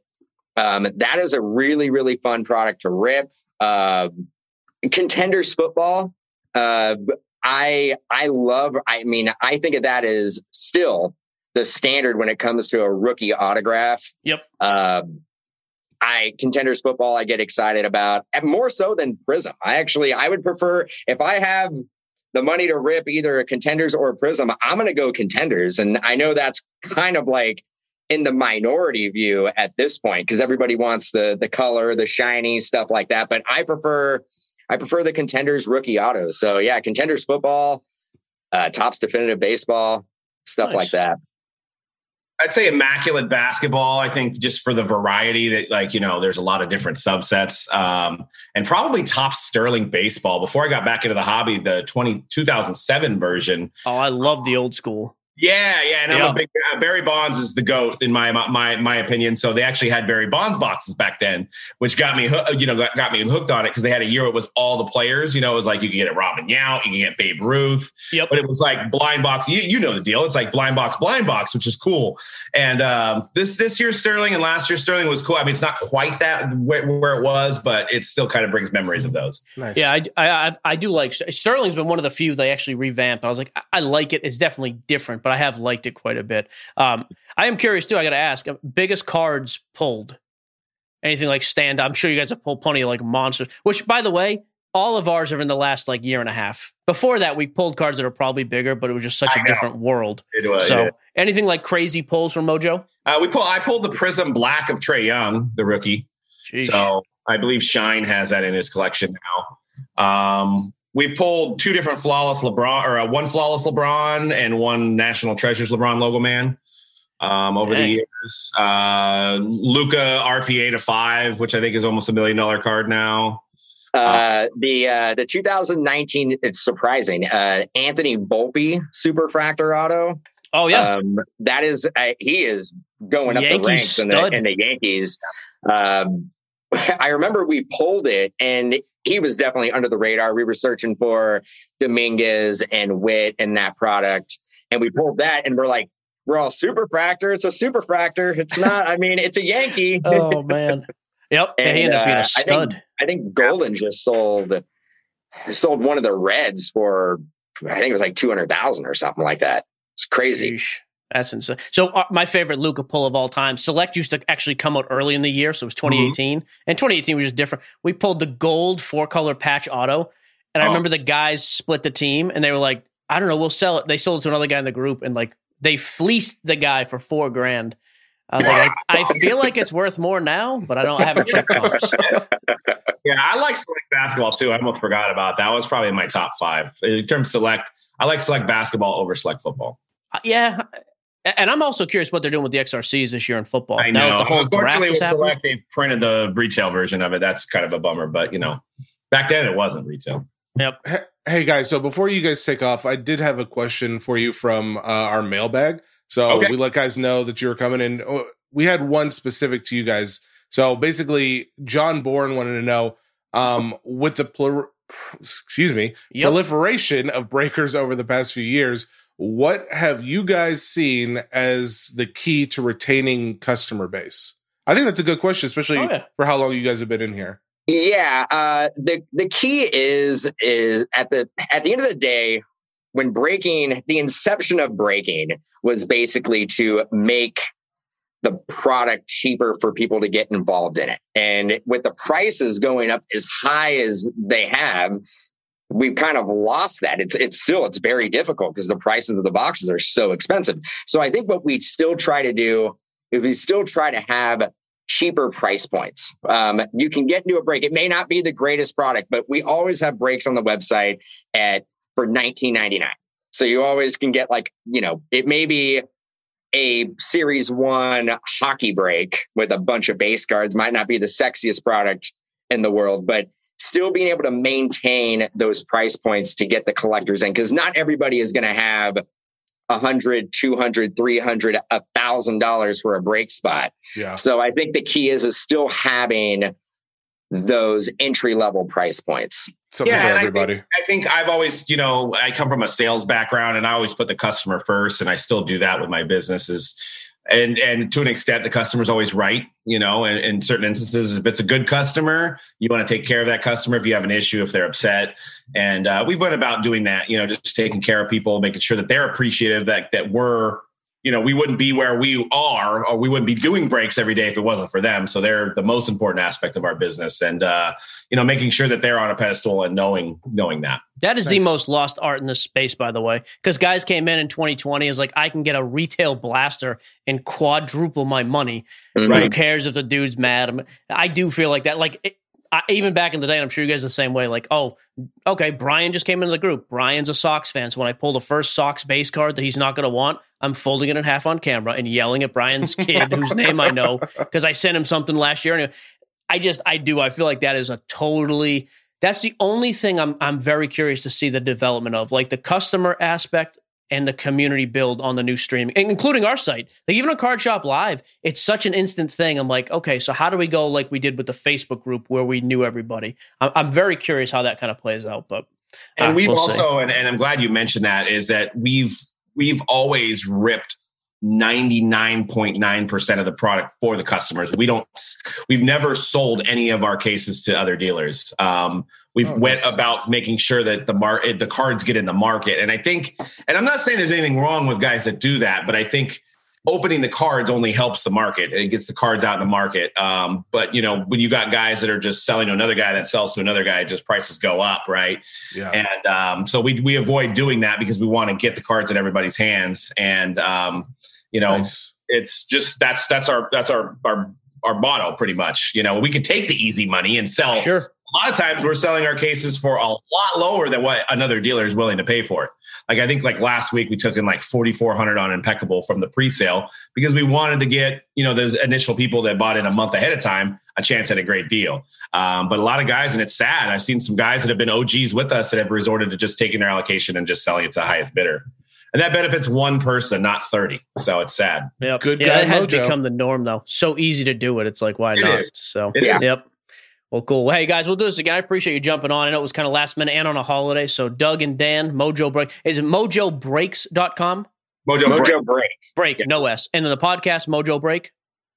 um, that is a really really fun product to rip. Uh, contenders football. Uh, I I love. I mean, I think of that as still the standard when it comes to a rookie autograph. Yep. Um, I contenders football. I get excited about and more so than Prizm. I actually I would prefer if I have the money to rip either a contenders or a Prizm. I'm going to go contenders, and I know that's kind of like in the minority view at this point because everybody wants the the color, the shiny stuff like that. But I prefer I prefer the contenders rookie autos. So yeah, contenders football, uh, Topps definitive baseball, stuff nice. like that. I'd say immaculate basketball. I think just for the variety that, like, you know, there's a lot of different subsets, um, and probably Topps Sterling baseball. Before I got back into the hobby, the 20, 2007 version. Oh, I love the old school. Yeah, yeah, and I'm a big uh, Barry Bonds is the goat in my my my opinion. So they actually had Barry Bonds boxes back then, which got me you know got, got me hooked on it because they had a year it was all the players. You know, it was like you can get a Robin Yount, you can get Babe Ruth, yep. but it was like blind box. You, you know the deal. It's like blind box, blind box, which is cool. And um, this this year Sterling and last year Sterling was cool. I mean, it's not quite that where, where it was, but it still kind of brings memories of those. Nice. Yeah, I, I I do like Sterling's been one of the few they actually revamped. I was like, I, I like it. It's definitely different, but I have liked it quite a bit. Um, I am curious too. I got to ask, uh, biggest cards pulled. Anything like stand? I'm sure you guys have pulled plenty of like monsters. Which, by the way, all of ours are in the last like year and a half. Before that, we pulled cards that are probably bigger, but it was just such I a know. different world. Was, so, yeah. anything like crazy pulls from Mojo? Uh, we pull. I pulled the Prizm Black of Trae Young, the rookie. Jeez. So I believe Shine has that in his collection now. Um, we pulled two different flawless LeBron or uh, one flawless LeBron and one National Treasures LeBron logo man um, over Dang. the years. Uh, Luka RPA to five, which I think is almost a million dollar card now. Uh, the uh, the 2019, it's surprising. Uh, Anthony Volpe Superfractor Auto. Oh yeah, um, that is uh, he is going up the ranks in the, in the, Yankees. Um, I remember we pulled it and he was definitely under the radar. We were searching for Dominguez and Witt and that product. And we pulled that and we're like, we're all superfractor. It's a superfractor. It's not, I mean, it's a Yankee. oh man. Yep. and, he ended up being a stud. Uh, I think, I think Goldin just sold sold one of the reds for I think it was like 200,000 or something like that. It's crazy. Sheesh. That's insane. So uh, my favorite Luka pull of all time. Select used to actually come out early in the year, so it was 2018, mm-hmm. and 2018 was just different. We pulled the gold four color patch auto, and oh. I remember the guys split the team, and they were like, "I don't know, we'll sell it." They sold it to another guy in the group, and like they fleeced the guy for four grand. I was like, I, I feel like it's worth more now, but I don't I haven't checked comps. Yeah, I like select basketball too. I almost forgot about that. That was probably in my top five in terms of select. I like select basketball over select football. Uh, Yeah, and I'm also curious what they're doing with the XRCs this year in football. I know. that the whole Unfortunately, is with select, they've printed the retail version of it. That's kind of a bummer, but you know, back then it wasn't retail. Yep. Hey- Hey guys, so before you guys take off, I did have a question for you from uh, our mailbag. So Okay. we let guys know that you were coming in. Oh, We had one specific to you guys. So basically, John Bourne wanted to know um, with the plur- excuse me Yep. proliferation of breakers over the past few years. What have you guys seen as the key to retaining customer base? I think that's a good question, especially Oh, yeah. for how long you guys have been in here. Yeah, uh, the the key is is at the at the end of the day, when breaking, the inception of breaking was basically to make the product cheaper for people to get involved in it. And with the prices going up as high as they have, we've kind of lost that. It's it's still it's very difficult because the prices of the boxes are so expensive. So I think what we still try to do is we still try to have cheaper price points. Um, you can get into a break. It may not be the greatest product, but we always have breaks on the website at for 19.99. So you always can get like, you know, it may be a series one hockey break with a bunch of base cards, might not be the sexiest product in the world, but still being able to maintain those price points to get the collectors in because not everybody is going to have a hundred, two hundred, three hundred, a thousand dollars for a break spot. Yeah. So I think the key is is still having those entry level price points. Something Yeah, for and I everybody. I think I've always, you know, I come from a sales background and I always put the customer first and I still do that with my businesses. And and to an extent, the customer's always right, you know, and in certain instances, if it's a good customer, you want to take care of that customer if you have an issue, if they're upset. And uh, we've went about doing that, you know, just taking care of people, making sure that they're appreciative that that we're you know, we wouldn't be where we are, or we wouldn't be doing breaks every day if it wasn't for them. So they're the most important aspect of our business, and uh, you know, making sure that they're on a pedestal and knowing knowing that. That is the most lost art in this space, by the way. Because guys came in in 2020 is like, I can get a retail blaster and quadruple my money. Mm-hmm. Who cares if the dude's mad? I'm- I do feel like that. Like it, I, even back in the day, and I'm sure you guys are the same way. Like, oh, okay, Brian just came into the group. Brian's a Sox fan, so when I pull the first Sox base card that he's not going to want, I'm folding it in half on camera and yelling at Brian's kid, whose name I know, because I sent him something last year. And I just, I do. I feel like that is a totally. That's the only thing I'm I'm very curious to see the development of, like the customer aspect and the community build on the new streaming, including our site. Like even on Card Shop Live, it's such an instant thing. I'm like, okay, so how do we go like we did with the Facebook group where we knew everybody? I'm, I'm very curious how that kind of plays out. But And uh, we've we'll also, and, and I'm glad you mentioned that, is that we've we've always ripped 99.9% of the product for the customers. We don't we've never sold any of our cases to other dealers. Um, we've Oh, went nice. about making sure that the mar- the cards get in the market. And I think and I'm not saying there's anything wrong with guys that do that, but I think opening the cards only helps the market. It gets the cards out in the market. Um, but you know, when you got guys that are just selling to another guy that sells to another guy, just prices go up, right? Yeah. And um, so we we avoid doing that because we want to get the cards in everybody's hands. And um, you know, Nice. it's just that's that's our that's our our our motto pretty much. You know, we can take the easy money and sell. sure, A lot of times we're selling our cases for a lot lower than what another dealer is willing to pay for it. Like I think like last week we took in like 4400 on impeccable from the pre-sale because we wanted to get, you know, those initial people that bought in a month ahead of time a chance at a great deal. Um, but a lot of guys, and it's sad. I've seen some guys that have been OGs with us that have resorted to just taking their allocation and just selling it to the highest bidder. And that benefits one person, not 30. So it's sad. yep. Good yeah, guy it has mojo. become the norm though. So easy to do it. It's like why It not? is. So It is. Yep. Well, cool. Well, hey guys, we'll do this again. I appreciate you jumping on. I know it was kind of last minute and on a holiday. So Doug and Dan, Mojo Break. Is it mojobreaks.com? Mojo, Break. Mojo break. Break, Yeah. no S. And then the podcast, Mojo Break.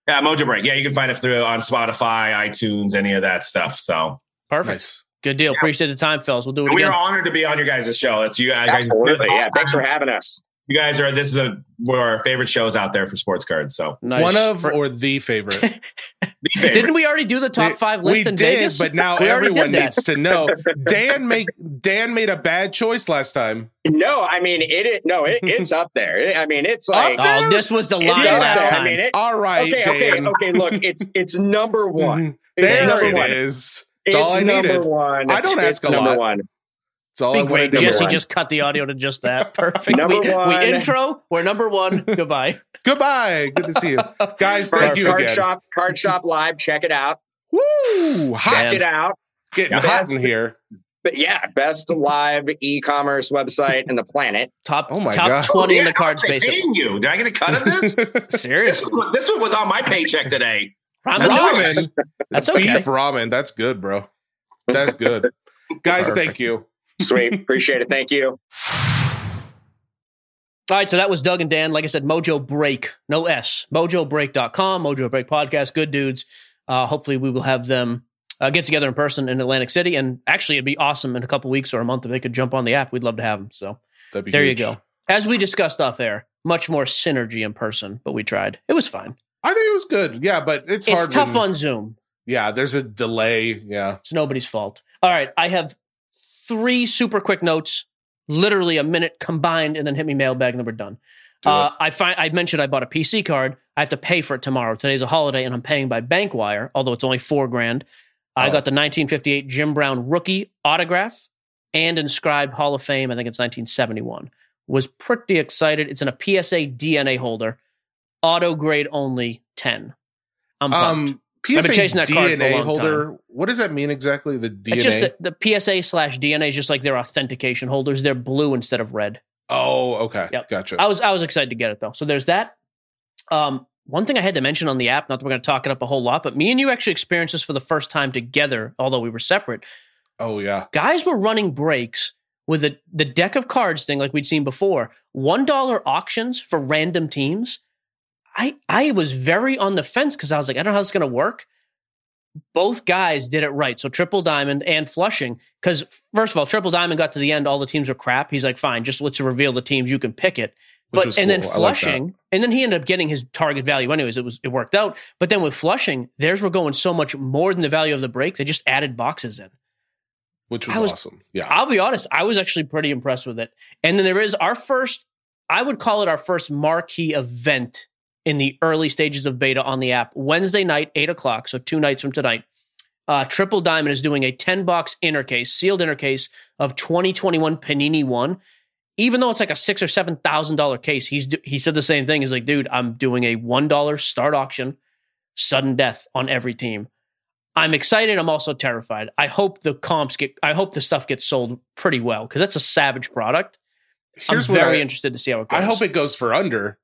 Yeah, Mojo Break. Yeah, you can find it through on Spotify, iTunes, any of that stuff. So Perfect. Nice. Good deal. Appreciate the time, fellas. We'll do it again. We are honored to be on your guys' show. It's you guys. Absolutely. Yeah. Thanks for having us. You guys are this is a, one of our favorite shows out there for sports cards. So Nice. One of For- or the favorite. the favorite. Didn't we already do the top We- five list we in did, Vegas? but now We everyone needs to know. Dan make Dan made a bad choice last time. No, I mean it. it no, it, it's up there. It- I mean, it's like Oh, this was the line last there. time. I mean, it, All right, okay, okay, Dan. okay. Look, it's it's number one. It's There number it one. is. It's It's all I number needed. one. I don't It's ask a number lot. one. It's all Be I great. to Jesse know. just cut the audio to just that. Perfect. We, we intro. We're number one. Goodbye. Goodbye. Good to see you, guys. Thank you Card again. shop, card shop live. Check it out. Woo! Hot, Check it out. getting Yeah. hot in here. But yeah, best live e-commerce website in the planet. Top Oh my top God. twenty in Yeah, the card space. they paying you? Did I get a cut of this? this, Serious. was, this one was on my paycheck today. Ramen Ramen. That's okay. Beef ramen. That's good, bro. That's good. Guys, thank you. Sweet, appreciate it. Thank you. All right, so that was Doug and Dan. Like I said, Mojo Break, no S. MojoBreak.com, Mojo Break Podcast, good dudes. Uh, hopefully, we will have them uh, get together in person in Atlantic City. And actually, it'd be awesome in a couple weeks or a month if they could jump on the app. We'd love to have them. So That'd be there huge. you go. As we discussed off air, much more synergy in person, but we tried. It was fine. I think it was good. Yeah, but it's, It's hard. It's tough when- on Zoom. Yeah, there's a delay. Yeah. It's nobody's fault. All right, I have three super quick notes, literally a minute combined, and then hit me mailbag, and then we're done. Do Uh, I find I mentioned I bought a PC card. I have to pay for it tomorrow. Today's a holiday, and I'm paying by Bankwire, although it's only four grand. I Oh. got the 1958 Jim Brown rookie autograph and inscribed Hall of Fame. I think it's 1971. Was pretty excited. It's in a PSA DNA holder, auto grade only 10. I'm pumped. Um, PSA I've been chasing that card for a DNA holder. What does that mean exactly? The DNA. It's just the, the PSA slash DNA is just like their authentication holders. They're blue instead of red. oh, okay. Yep. Gotcha. I was I was excited to get it though. So there's that. Um, one thing I had to mention on the app, not that we're going to talk it up a whole lot, but me and you actually experienced this for the first time together, although we were separate. oh, yeah. Guys were running breaks with the the deck of cards thing, like we'd seen before. One dollar auctions for random teams. I I was very on the fence because I was like, I don't know how it's going to work. Both guys did it right. So triple diamond and flushing. Because first of all, triple diamond got to the end, all the teams were crap. He's like, fine, just let's reveal the teams. You can pick it. Which But and then cool. Like flushing, and then he ended up getting his target value anyways. It was it worked out. But then with flushing, theirs were going so much more than the value of the break. They just added boxes in. which was, was- awesome. Yeah. I'll be honest, I was actually pretty impressed with it. And then there is our first, I would call it our first marquee event in the early stages of beta on the app. Wednesday night, eight o'clock, so two nights from tonight. Uh, Triple Diamond is doing a 10 box inner case, sealed inner case of 2021 Panini One. Even though it's like a six or seven thousand dollar case, he's do- he said the same thing. He's like, dude, I'm doing a one dollar start auction, sudden death on every team. I'm excited. I'm also terrified. I hope the comps get. I hope the stuff gets sold pretty well because that's a savage product. Here's I'm very I, interested to see how it goes. I hope it goes for under.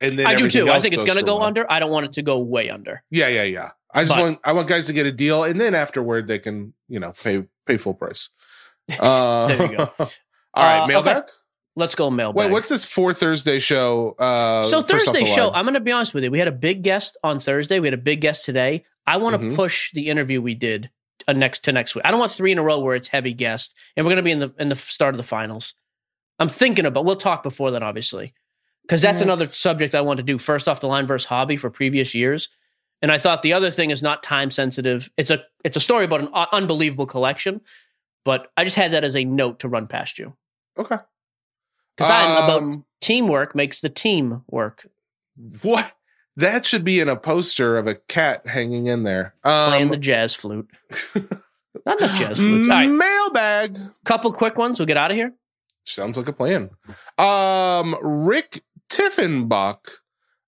And then I do too. I think it's going to go under. I don't want it to go way under. Yeah, yeah, yeah. I just But- want I want guys to get a deal, and then afterward they can you know pay pay full price. Uh, There you go. All right, Uh, mailbag. okay. Let's go mailbag. Wait, what's this for Thursday show? Uh, so Thursday show? I'm going to be honest with you. We had a big guest on Thursday. We had a big guest today. I want to Mhm. push the interview we did uh, next to next week. I don't want three in a row where it's heavy guest, and we're going to be in the in the start of the finals. I'm thinking about. We'll talk before that, obviously, because that's Yeah. another subject I want to do. First off the line versus hobby for previous years, and I thought the other thing is not time sensitive. It's a it's a story about an uh, unbelievable collection, but I just had that as a note to run past you Okay. because I'm about Um, teamwork makes the team work. what? That should be in a poster of a cat hanging in there. Playing Um, the jazz flute. Not enough jazz flutes. All right, Mailbag. couple quick ones. We'll get out of here. Sounds like a plan. Um, Rick Tiffenbach.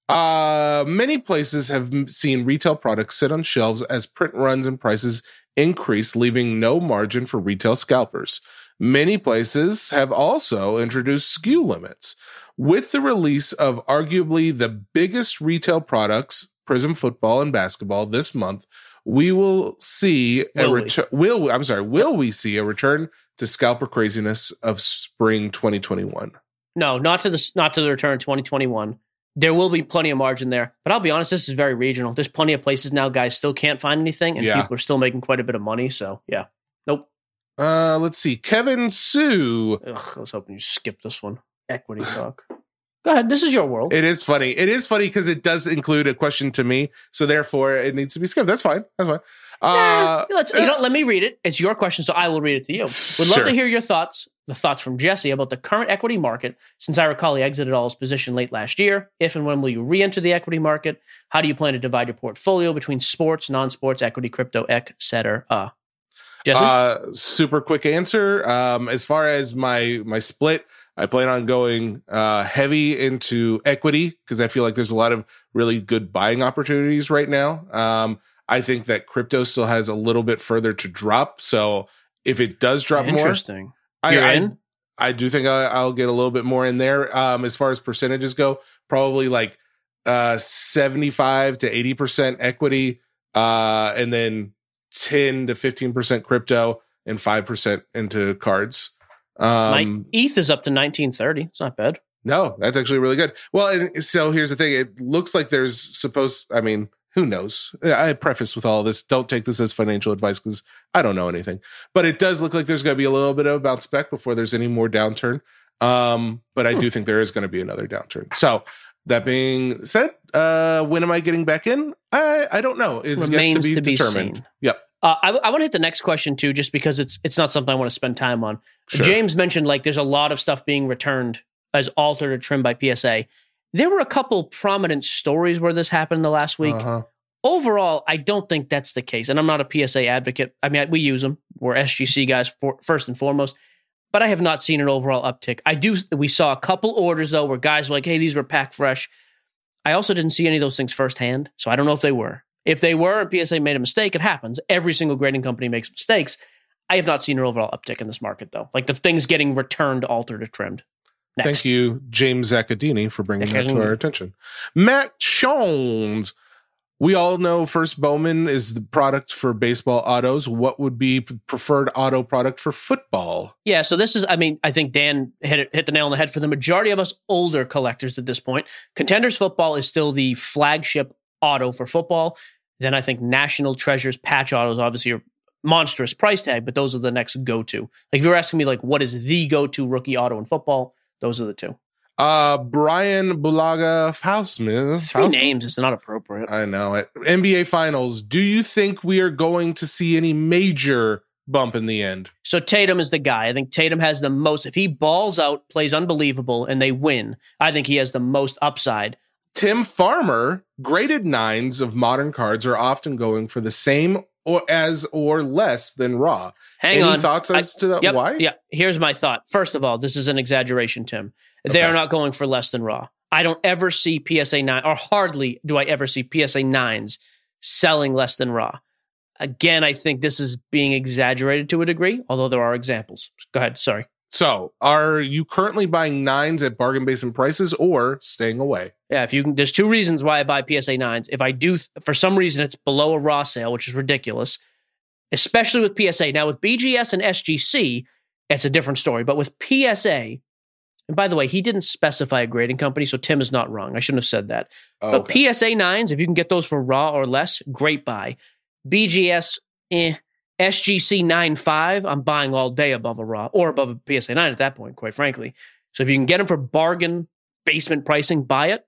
Uh, many places have seen retail products sit on shelves as print runs and prices increase, leaving no margin for retail scalpers. Many places have also introduced SKU limits. With the release of arguably the biggest retail products, Prizm football and basketball, this month, we will see a Will we? return. Will I'm sorry, will we see a return to scalper craziness of spring 2021? No, not to the not to the return 2021. There will be plenty of margin there, but I'll be honest, this is very regional. There's plenty of places now guys still can't find anything, and Yeah. people are still making quite a bit of money. So yeah, nope. Uh, let's see. Kevin Sue. Ugh, I was hoping you skipped this one. Equity talk. Go ahead. This is your world. It is funny. It is funny because it does include a question to me, so therefore it needs to be skipped. That's fine. That's fine. Nah, Uh, let's- you know, let me read it. It's your question, so I will read it to you. Would love Sure. to hear your thoughts, the thoughts from Jesse about the current equity market. Since I recall he exited all his position late last year, if and when will you re-enter the equity market? How do you plan to divide your portfolio between sports, non-sports, equity, crypto, etc. Jesse, Uh, super quick answer. Um, as far as my my split, I plan on going uh, heavy into equity because I feel like there's a lot of really good buying opportunities right now. Um, I think that crypto still has a little bit further to drop. So if it does drop more, interesting. I, You're I, in. I do think I, I'll get a little bit more in there. Um, as far as percentages go, probably like uh, 75 to 80% equity, uh, and then 10 to 15% crypto and 5% into cards. My Um, ETH is up to 1930. It's not bad. no, that's actually really good. Well, and so here's the thing. It looks like there's supposed, I mean, who knows? I preface with all this. Don't take this as financial advice because I don't know anything. But it does look like there's going to be a little bit of a bounce back before there's any more downturn. Um, but I Hmm. do think there is going to be another downturn. So that being said, uh, when am I getting back in? I I don't know. It's yet Remains to be to be determined. seen. Yep. Uh, I, I want to hit the next question too, just because it's it's not something I want to spend time on. Sure. James mentioned like there's a lot of stuff being returned as altered or trimmed by PSA. There were a couple prominent stories where this happened in the last week. Uh-huh. Overall, I don't think that's the case, and I'm not a PSA advocate. I mean, we use them. We're SGC guys for, first and foremost, but I have not seen an overall uptick. I do. We saw a couple orders though, where guys were like, "Hey, these were packed fresh." I also didn't see any of those things firsthand, so I don't know if they were. If they were, and PSA made a mistake, it happens. Every single grading company makes mistakes. I have not seen an overall uptick in this market though, like the things getting returned, altered, or trimmed. Next. Thank you, James Zacadini, for bringing that to our attention. Matt Jones. We all know First Bowman is the product for baseball autos. What would be preferred auto product for football? Yeah, so this is, I mean, I think Dan hit it, hit the nail on the head for the majority of us older collectors at this point. Contenders football is still the flagship auto for football. Then I think National Treasures patch autos obviously are monstrous price tag, but those are the next go to. Like if you were asking me, like, what is the go to rookie auto in football? Those are the two. Uh, Brian Bulaga Fausmith. Three names is not appropriate. I know it. NBA Finals. Do you think we are going to see any major bump in the end? So Tatum is the guy. I think Tatum has the most. If he balls out, plays unbelievable, and they win, I think he has the most upside. Tim Farmer, graded nines of modern cards are often going for the same or as or less than raw. Hang Any on. thoughts I- as to that? Yep, why? Yeah. Here's my thought. First of all, this is an exaggeration, Tim. They are not going for less than raw. I don't ever see PSA nine, or hardly do I ever see PSA nines selling less than raw. Again, I think this is being exaggerated to a degree, although there are examples. Go ahead. Sorry. So, are you currently buying nines at bargain basement prices or staying away? Yeah, if you can, there's two reasons why I buy PSA nines. If I do, for some reason, it's below a raw sale, which is ridiculous, especially with PSA. Now, with BGS and SGC, it's a different story. But with PSA, and by the way, he didn't specify a grading company, so Tim is not wrong. I shouldn't have said that. Oh, But PSA nines, if you can get those for raw or less, great buy. BGS, eh. SGC 9.5, I'm buying all day above a raw or above a PSA 9 at that point, quite frankly. So if you can get them for bargain basement pricing, buy it.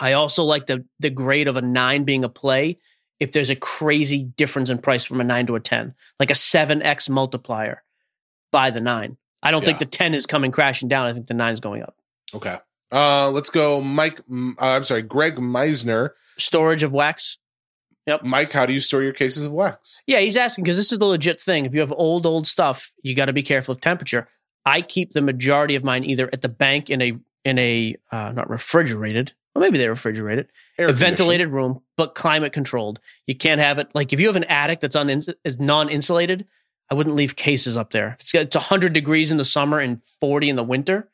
I also like the the grade of a 9 being a play if there's a crazy difference in price from a 9 to a 10, like a 7x multiplier. Buy the 9. I don't think the 10 is coming crashing down. I think the 9 is going up. okay. Uh, let's go, Mike. Uh, I'm sorry, Greg Meisner. Storage of wax, Mike, how do you store your cases of wax? Yeah, he's asking because this is the legit thing. If you have old, old stuff, you got to be careful of temperature. I keep the majority of mine either at the bank in a in a uh, not refrigerated, or maybe they're refrigerated, Air a ventilated room, but climate controlled. You can't have it like if you have an attic that's un, non insulated. I wouldn't leave cases up there. If it's it's hundred degrees in the summer and forty in the winter.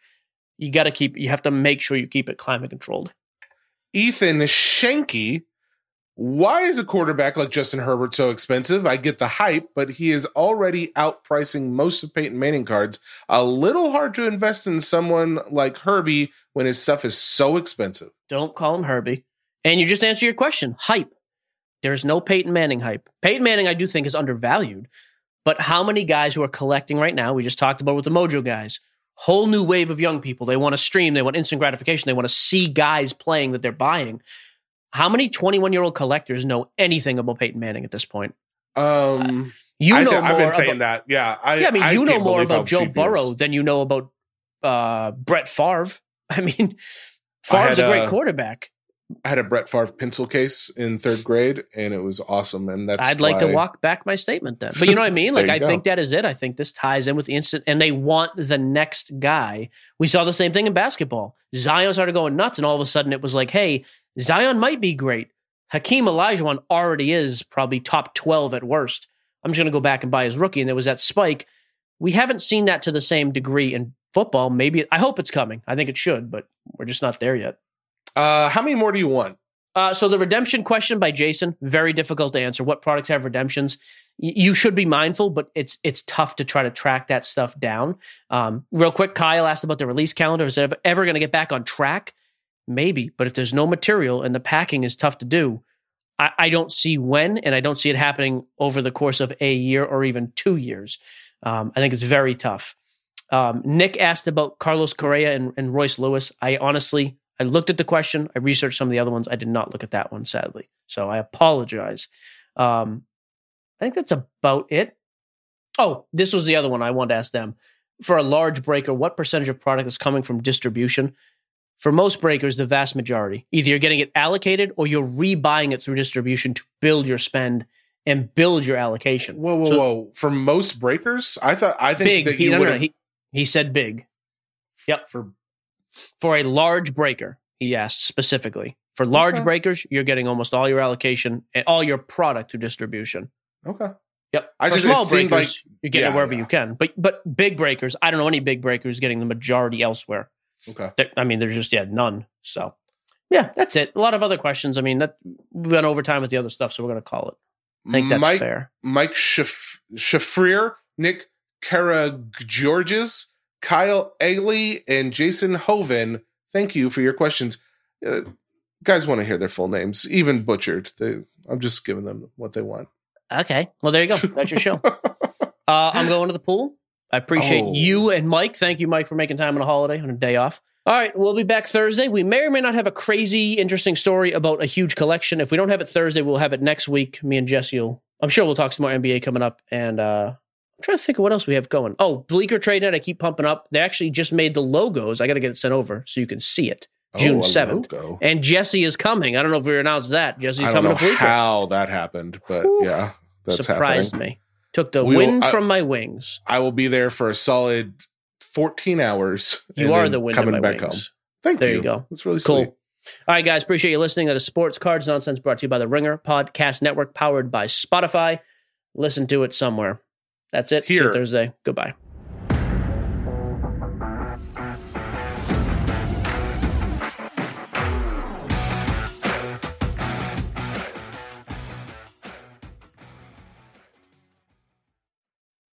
You got to keep. You have to make sure you keep it climate controlled. Ethan Shanky. Why is a quarterback like Justin Herbert so expensive? I get the hype, but he is already outpricing most of Peyton Manning cards. A little hard to invest in someone like Herbie when his stuff is so expensive. Don't call him Herbie. And you just answer your question. Hype. There's no Peyton Manning hype. Peyton Manning, I do think, is undervalued. But how many guys who are collecting right now, we just talked about with the Mojo guys, whole new wave of young people. They want to stream, they want instant gratification, they want to see guys playing that they're buying. How many 21 year old collectors know anything about Peyton Manning at this point? Um, You I know th- more I've been saying about, that. Yeah, I, yeah, I mean, you know more about Joe. Burrow than you know about uh, Brett Favre. I mean, Favre's had, a great uh, quarterback. I had a Brett Favre pencil case in third grade, and it was awesome. And that's I'd like to walk back my statement then. But you know what I mean? Like, I go. think that is it. I think this ties in with the instant, and they want the next guy. We saw the same thing in basketball. Zion started going nuts, and all of a sudden it was like, hey, Zion might be great. Hakeem Olajuwon already is probably top 12 at worst. I'm just going to go back and buy his rookie. And there was that spike. We haven't seen that to the same degree in football. Maybe, I hope it's coming. I think it should, but we're just not there yet. Uh, how many more do you want? Uh, so the redemption question by Jason, very difficult to answer. What products have redemptions? Y- You should be mindful, but it's it's tough to try to track that stuff down. Um, real quick, Kyle asked about the release calendar. Is it ever, ever going to get back on track? Maybe, but if there's no material and the packing is tough to do, I, I don't see when, and I don't see it happening over the course of a year or even two years. Um, I think it's very tough. Um, Nick asked about Carlos Correa and, and Royce Lewis. I honestly, I looked at the question. I researched some of the other ones. I did not look at that one, sadly. So I apologize. Um, I think that's about it. Oh, this was the other one I wanted to ask them. For a large breaker, what percentage of product is coming from distribution? For most breakers, the vast majority. Either you're getting it allocated or you're rebuying it through distribution to build your spend and build your allocation. Whoa, whoa, So- whoa! For most breakers, I thought I think Big. that He, no, no, would no, have he, he said big. Yep. for For a large breaker, he asked specifically. For large Okay. breakers, you're getting almost all your allocation and all your product through distribution. okay. Yep. I For just- small breakers, you're getting yeah, it wherever yeah. you can. But but big breakers, I don't know any big breakers getting the majority elsewhere. Okay. There- I mean, there's just yeah none. So yeah, that's it. A lot of other questions. I mean, that we went over time with the other stuff, so we're gonna call it. I think that's Mike fair. Mike Shaf- Shafrier, Nick Karageorges, Kyle Ailey, and Jason Hoven. Thank you for your questions. Uh, guys want to hear their full names, even butchered. They, I'm just giving them what they want. Okay. Well, there you go. That's your show. Uh, I'm going to the pool. I appreciate Oh. you and Mike. Thank you, Mike, for making time on a holiday on a day off. All right, we'll be back Thursday. We may or may not have a crazy, interesting story about a huge collection. If we don't have it Thursday, we'll have it next week. Me and Jesse will. I'm sure we'll talk some more NBA coming up. And uh, I'm trying to think of what else we have going. Oh, Bleecker Trade Net. I keep pumping up. They actually just made the logos. I got to get it sent over so you can see it. June Oh, 7th. logo. And Jesse is coming. I don't know if we announced that. Jesse's I don't coming know to Bleecker. how that happened, but yeah, that's Surprised happening. me. Took the We will- wind I- from my wings. I will be there for a solid 14 hours. You are the wind coming my back wings. home. Thank There you. you go. That's really Cool. sweet. All right, guys, appreciate you listening. Is Sports Cards Nonsense brought to you by the Ringer Podcast Network, powered by Spotify. Listen to it somewhere. That's it. See you Here. Thursday. Goodbye.